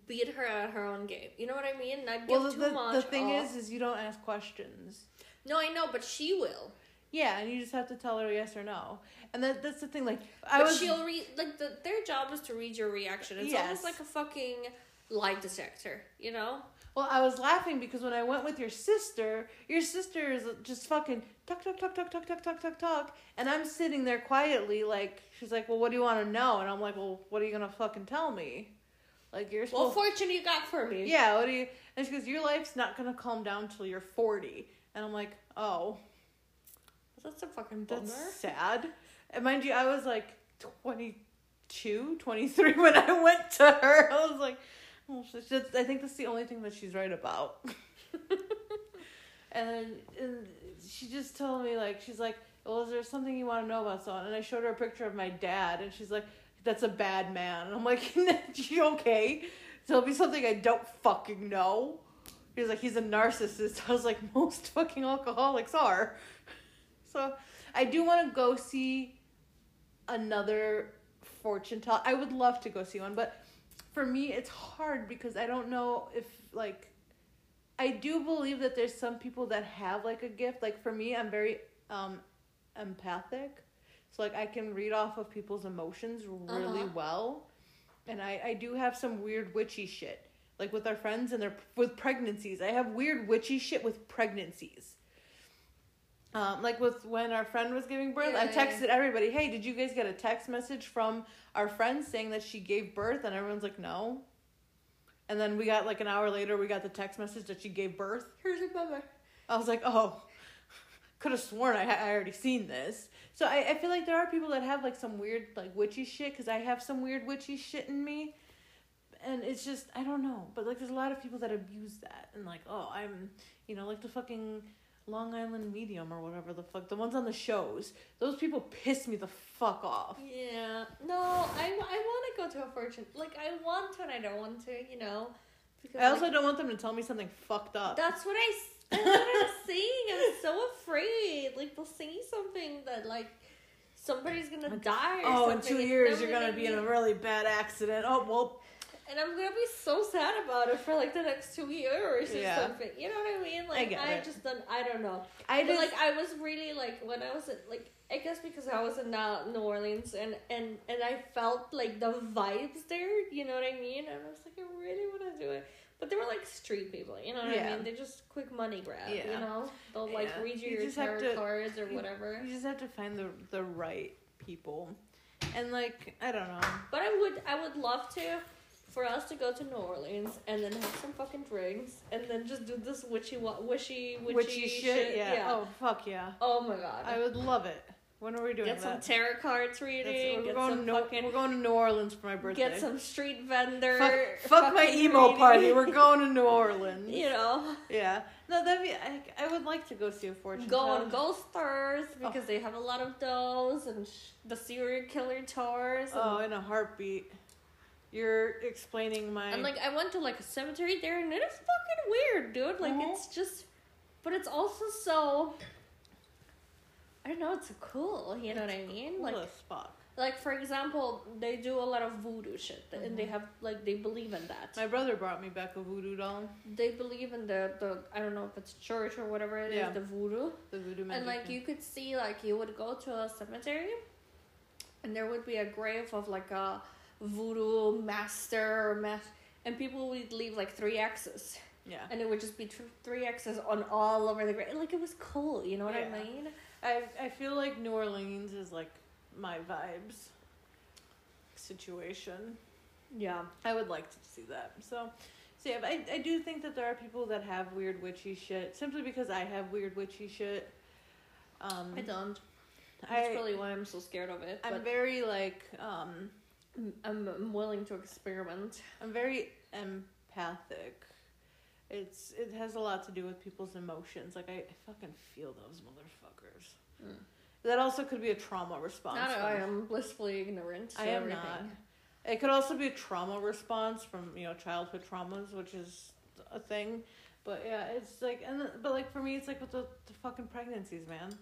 beat her at her own game. You know what I mean? Not give Well, the, too the, much. the thing off. is, is you don't ask questions. no, I know, but she will. Yeah, and you just have to tell her yes or no. And that that's the thing. Like I But was, she'll read like the, their job is to read your reaction. It's Yes. almost like a fucking lie detector, you know? Well, I was laughing because when I went with your sister, your sister is just fucking talk, talk, talk, talk, talk, talk, talk, talk, talk, and I'm sitting there quietly, like she's like, "Well, what do you want to know?" And I'm like, "Well, what are you gonna fucking tell me?" Like you're Well, supposed. fortune you got for me. yeah, what do you? And she goes, "Your life's not gonna calm down till you're 40." And I'm like, "Oh." That's a fucking bummer. That's sad. And mind you, I was like 22, 23 <laughs> when I went to her. I was like, just, I think that's the only thing that she's right about. <laughs> and then and she just told me, like, she's like, well, is there something you want to know about someone? And I showed her a picture of my dad, and she's like, that's a bad man. And I'm like, <laughs> you okay? So it'll be something I don't fucking know. He was like, he's a narcissist. <laughs> I was like, most fucking alcoholics are. So I do want to go see another fortune teller. I would love to go see one, but for me, it's hard because I don't know if like. I do believe that there's some people that have like a gift. Like for me, I'm very um empathic. So like I can read off of people's emotions really Uh-huh. well. And I I do have some weird witchy shit. Like with our friends and their with pregnancies. I have weird witchy shit with pregnancies. Um, like with when our friend was giving birth, I Yeah, yeah. texted everybody, "Hey, did you guys get a text message from our friend saying that she gave birth?" And everyone's like, "No." And then we got like an hour later, we got the text message that she gave birth. Here's your bummer. I was like, "Oh, could have sworn I I already seen this." So I I feel like there are people that have like some weird like witchy shit because I have some weird witchy shit in me, and it's just I don't know. But like, there's a lot of people that abuse that and like, oh, I'm you know like the fucking Long Island Medium or whatever the fuck the ones on the shows. Those people piss me the fuck off. Yeah. No, I, I want to go to a fortune. Like, I want to and I don't want to, you know? Because, I also like, don't want them to tell me something fucked up. That's what I. That's what I'm <laughs> saying. I'm so afraid. Like they'll say something that like somebody's gonna die. Oh, in two years you're gonna be in a really bad accident. Oh well, And I'm gonna be so sad about it for like the next two years or Yeah. something. You know what I mean? Like I it. just don't. I don't know. I But just like I was really like when I was like I guess because I was in uh, New Orleans and and and I felt like the vibes there. You know what I mean? And I was like, I really want to do it. But they were like street people, you know what Yeah. I mean? They're just quick money grab, you know? They'll like Yeah. read you, You your tarot cards or whatever. you just have to find the the right people, and like I don't know. But I would I would love to for us to go to New Orleans and then have some fucking drinks and then just do this witchy wishy witchy, Witchy shit, yeah. Oh fuck yeah! Oh my god. I would love it. When are we doing that? get some tarot cards reading. we're going to fucking. we're going to New Orleans for my birthday. Get some street vendor. fuck, fuck my emo reading. party. We're <laughs> going to New Orleans. You know. Yeah. No, that'd be. I, I would like to go see a fortune Go on ghost tours oh. because they have a lot of those and sh- the serial killer tours. Oh, and, Oh, in a heartbeat. You're explaining my. and like I went to like a cemetery there and it is fucking weird, dude. Like Mhm. it's just, but it's also so. I don't know. It's cool. You know what I mean? cool Like as fuck. like for example, they do a lot of voodoo shit, and they have like they believe in that. My brother brought me back a voodoo doll. They believe in the the I don't know if it's church or whatever it is, Yeah. the voodoo. The voodoo magic. And like you could see like you would go to a cemetery and there would be a grave of like a voodoo master mas- and people would leave like three X's Yeah. and it would just be th- three X's on all over the grave. Like it was cool, you know what Yeah. I mean? I I feel like New Orleans is like my vibes situation. Yeah. I would like to see that. So, so yeah, I, I do think that there are people that have weird witchy shit simply because I have weird witchy shit. Um, I don't. I, That's really why I'm so scared of it. I'm very like um, I'm, I'm, willing to experiment. I'm very empathic. It's it has a lot to do with people's emotions. Like I, I fucking feel those motherfuckers. Mm. That also could be a trauma response. Not I am blissfully ignorant to I am everything. not. It could also be a trauma response from you know childhood traumas, which is a thing. But yeah, it's like and but like for me, it's like with the, the fucking pregnancies, man.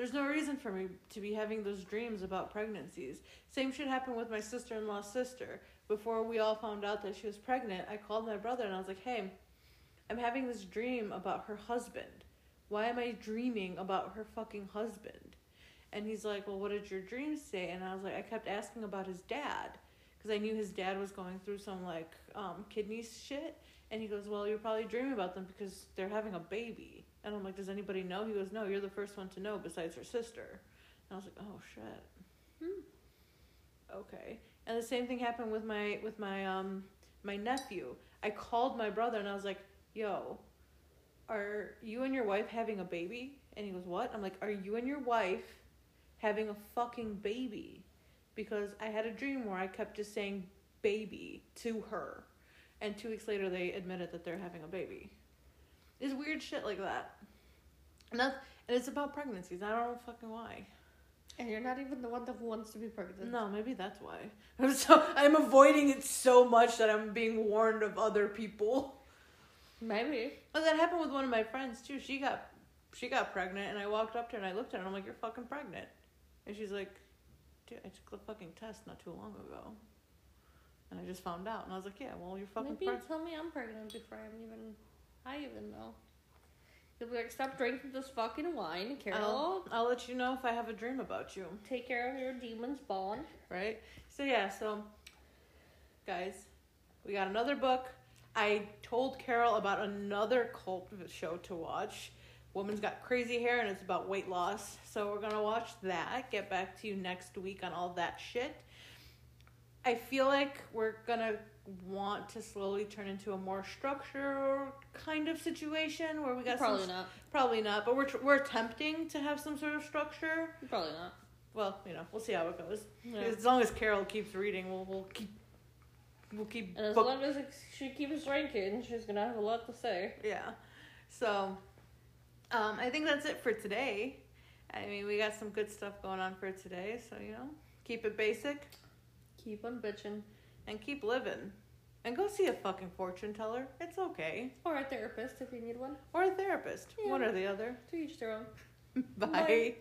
There's no reason for me to be having those dreams about pregnancies. Same shit happened with my sister in law's sister. Before we all found out that she was pregnant, I called my brother and I was like, "Hey, I'm having this dream about her husband. Why am I dreaming about her fucking husband?" And he's like, "Well, what did your dreams say?" And I was like, "I kept asking about his dad." because I knew his dad was going through some like um, kidney shit. And he goes, "Well, you're probably dreaming about them because they're having a baby." And I'm like, "Does anybody know?" He goes, "No, you're the first one to know besides her sister." And I was like, "Oh shit." Hmm. Okay. And the same thing happened with my with my um my nephew. I called my brother and I was like, "Yo, are you and your wife having a baby?" And he goes, "What?" I'm like, "Are you and your wife having a fucking baby?" Because I had a dream where I kept just saying baby to her. And 2 weeks later they admitted that they're having a baby. It's weird shit like that. And that's and it's about pregnancies. I don't know fucking why. And you're not even the one that wants to be pregnant. No, maybe that's why. <laughs> I'm so I'm avoiding it so much that I'm being warned of other people. Maybe. But that happened with one of my friends too. She got she got pregnant and I walked up to her and I looked at her and I'm like, You're fucking pregnant. And she's like, Dude, I took the fucking test not too long ago. And I just found out and I was like, Yeah, well you're fucking Maybe you pregnant. tell me I'm pregnant before I'm even. I even know. You'll be like, stop drinking this fucking wine, Carol. I'll, I'll let you know if I have a dream about you. Take care of your demons, Bond. right? So yeah, so guys, we got another book. I told Carol about another cult show to watch. Woman's got crazy hair and it's about weight loss. So we're gonna watch that. Get back to you next week on all that shit. I feel like we're gonna want to slowly turn into a more structured kind of situation where we got Probably some, not. probably not, but we're tr- we're attempting to have some sort of structure. Probably not. Well, you know, we'll see how it goes. Yeah. As long as Carol keeps reading, we'll we'll keep we'll keep And as book- long as she keeps drinking, she's gonna have a lot to say. yeah. So, um, I think that's it for today. I mean, we got some good stuff going on for today, so you know, keep it basic Keep on bitching. And keep living, and go see a fucking fortune teller. It's okay, Or a therapist if you need one. or a therapist, Yeah. one or the other. To each their own. <laughs> Bye. Bye.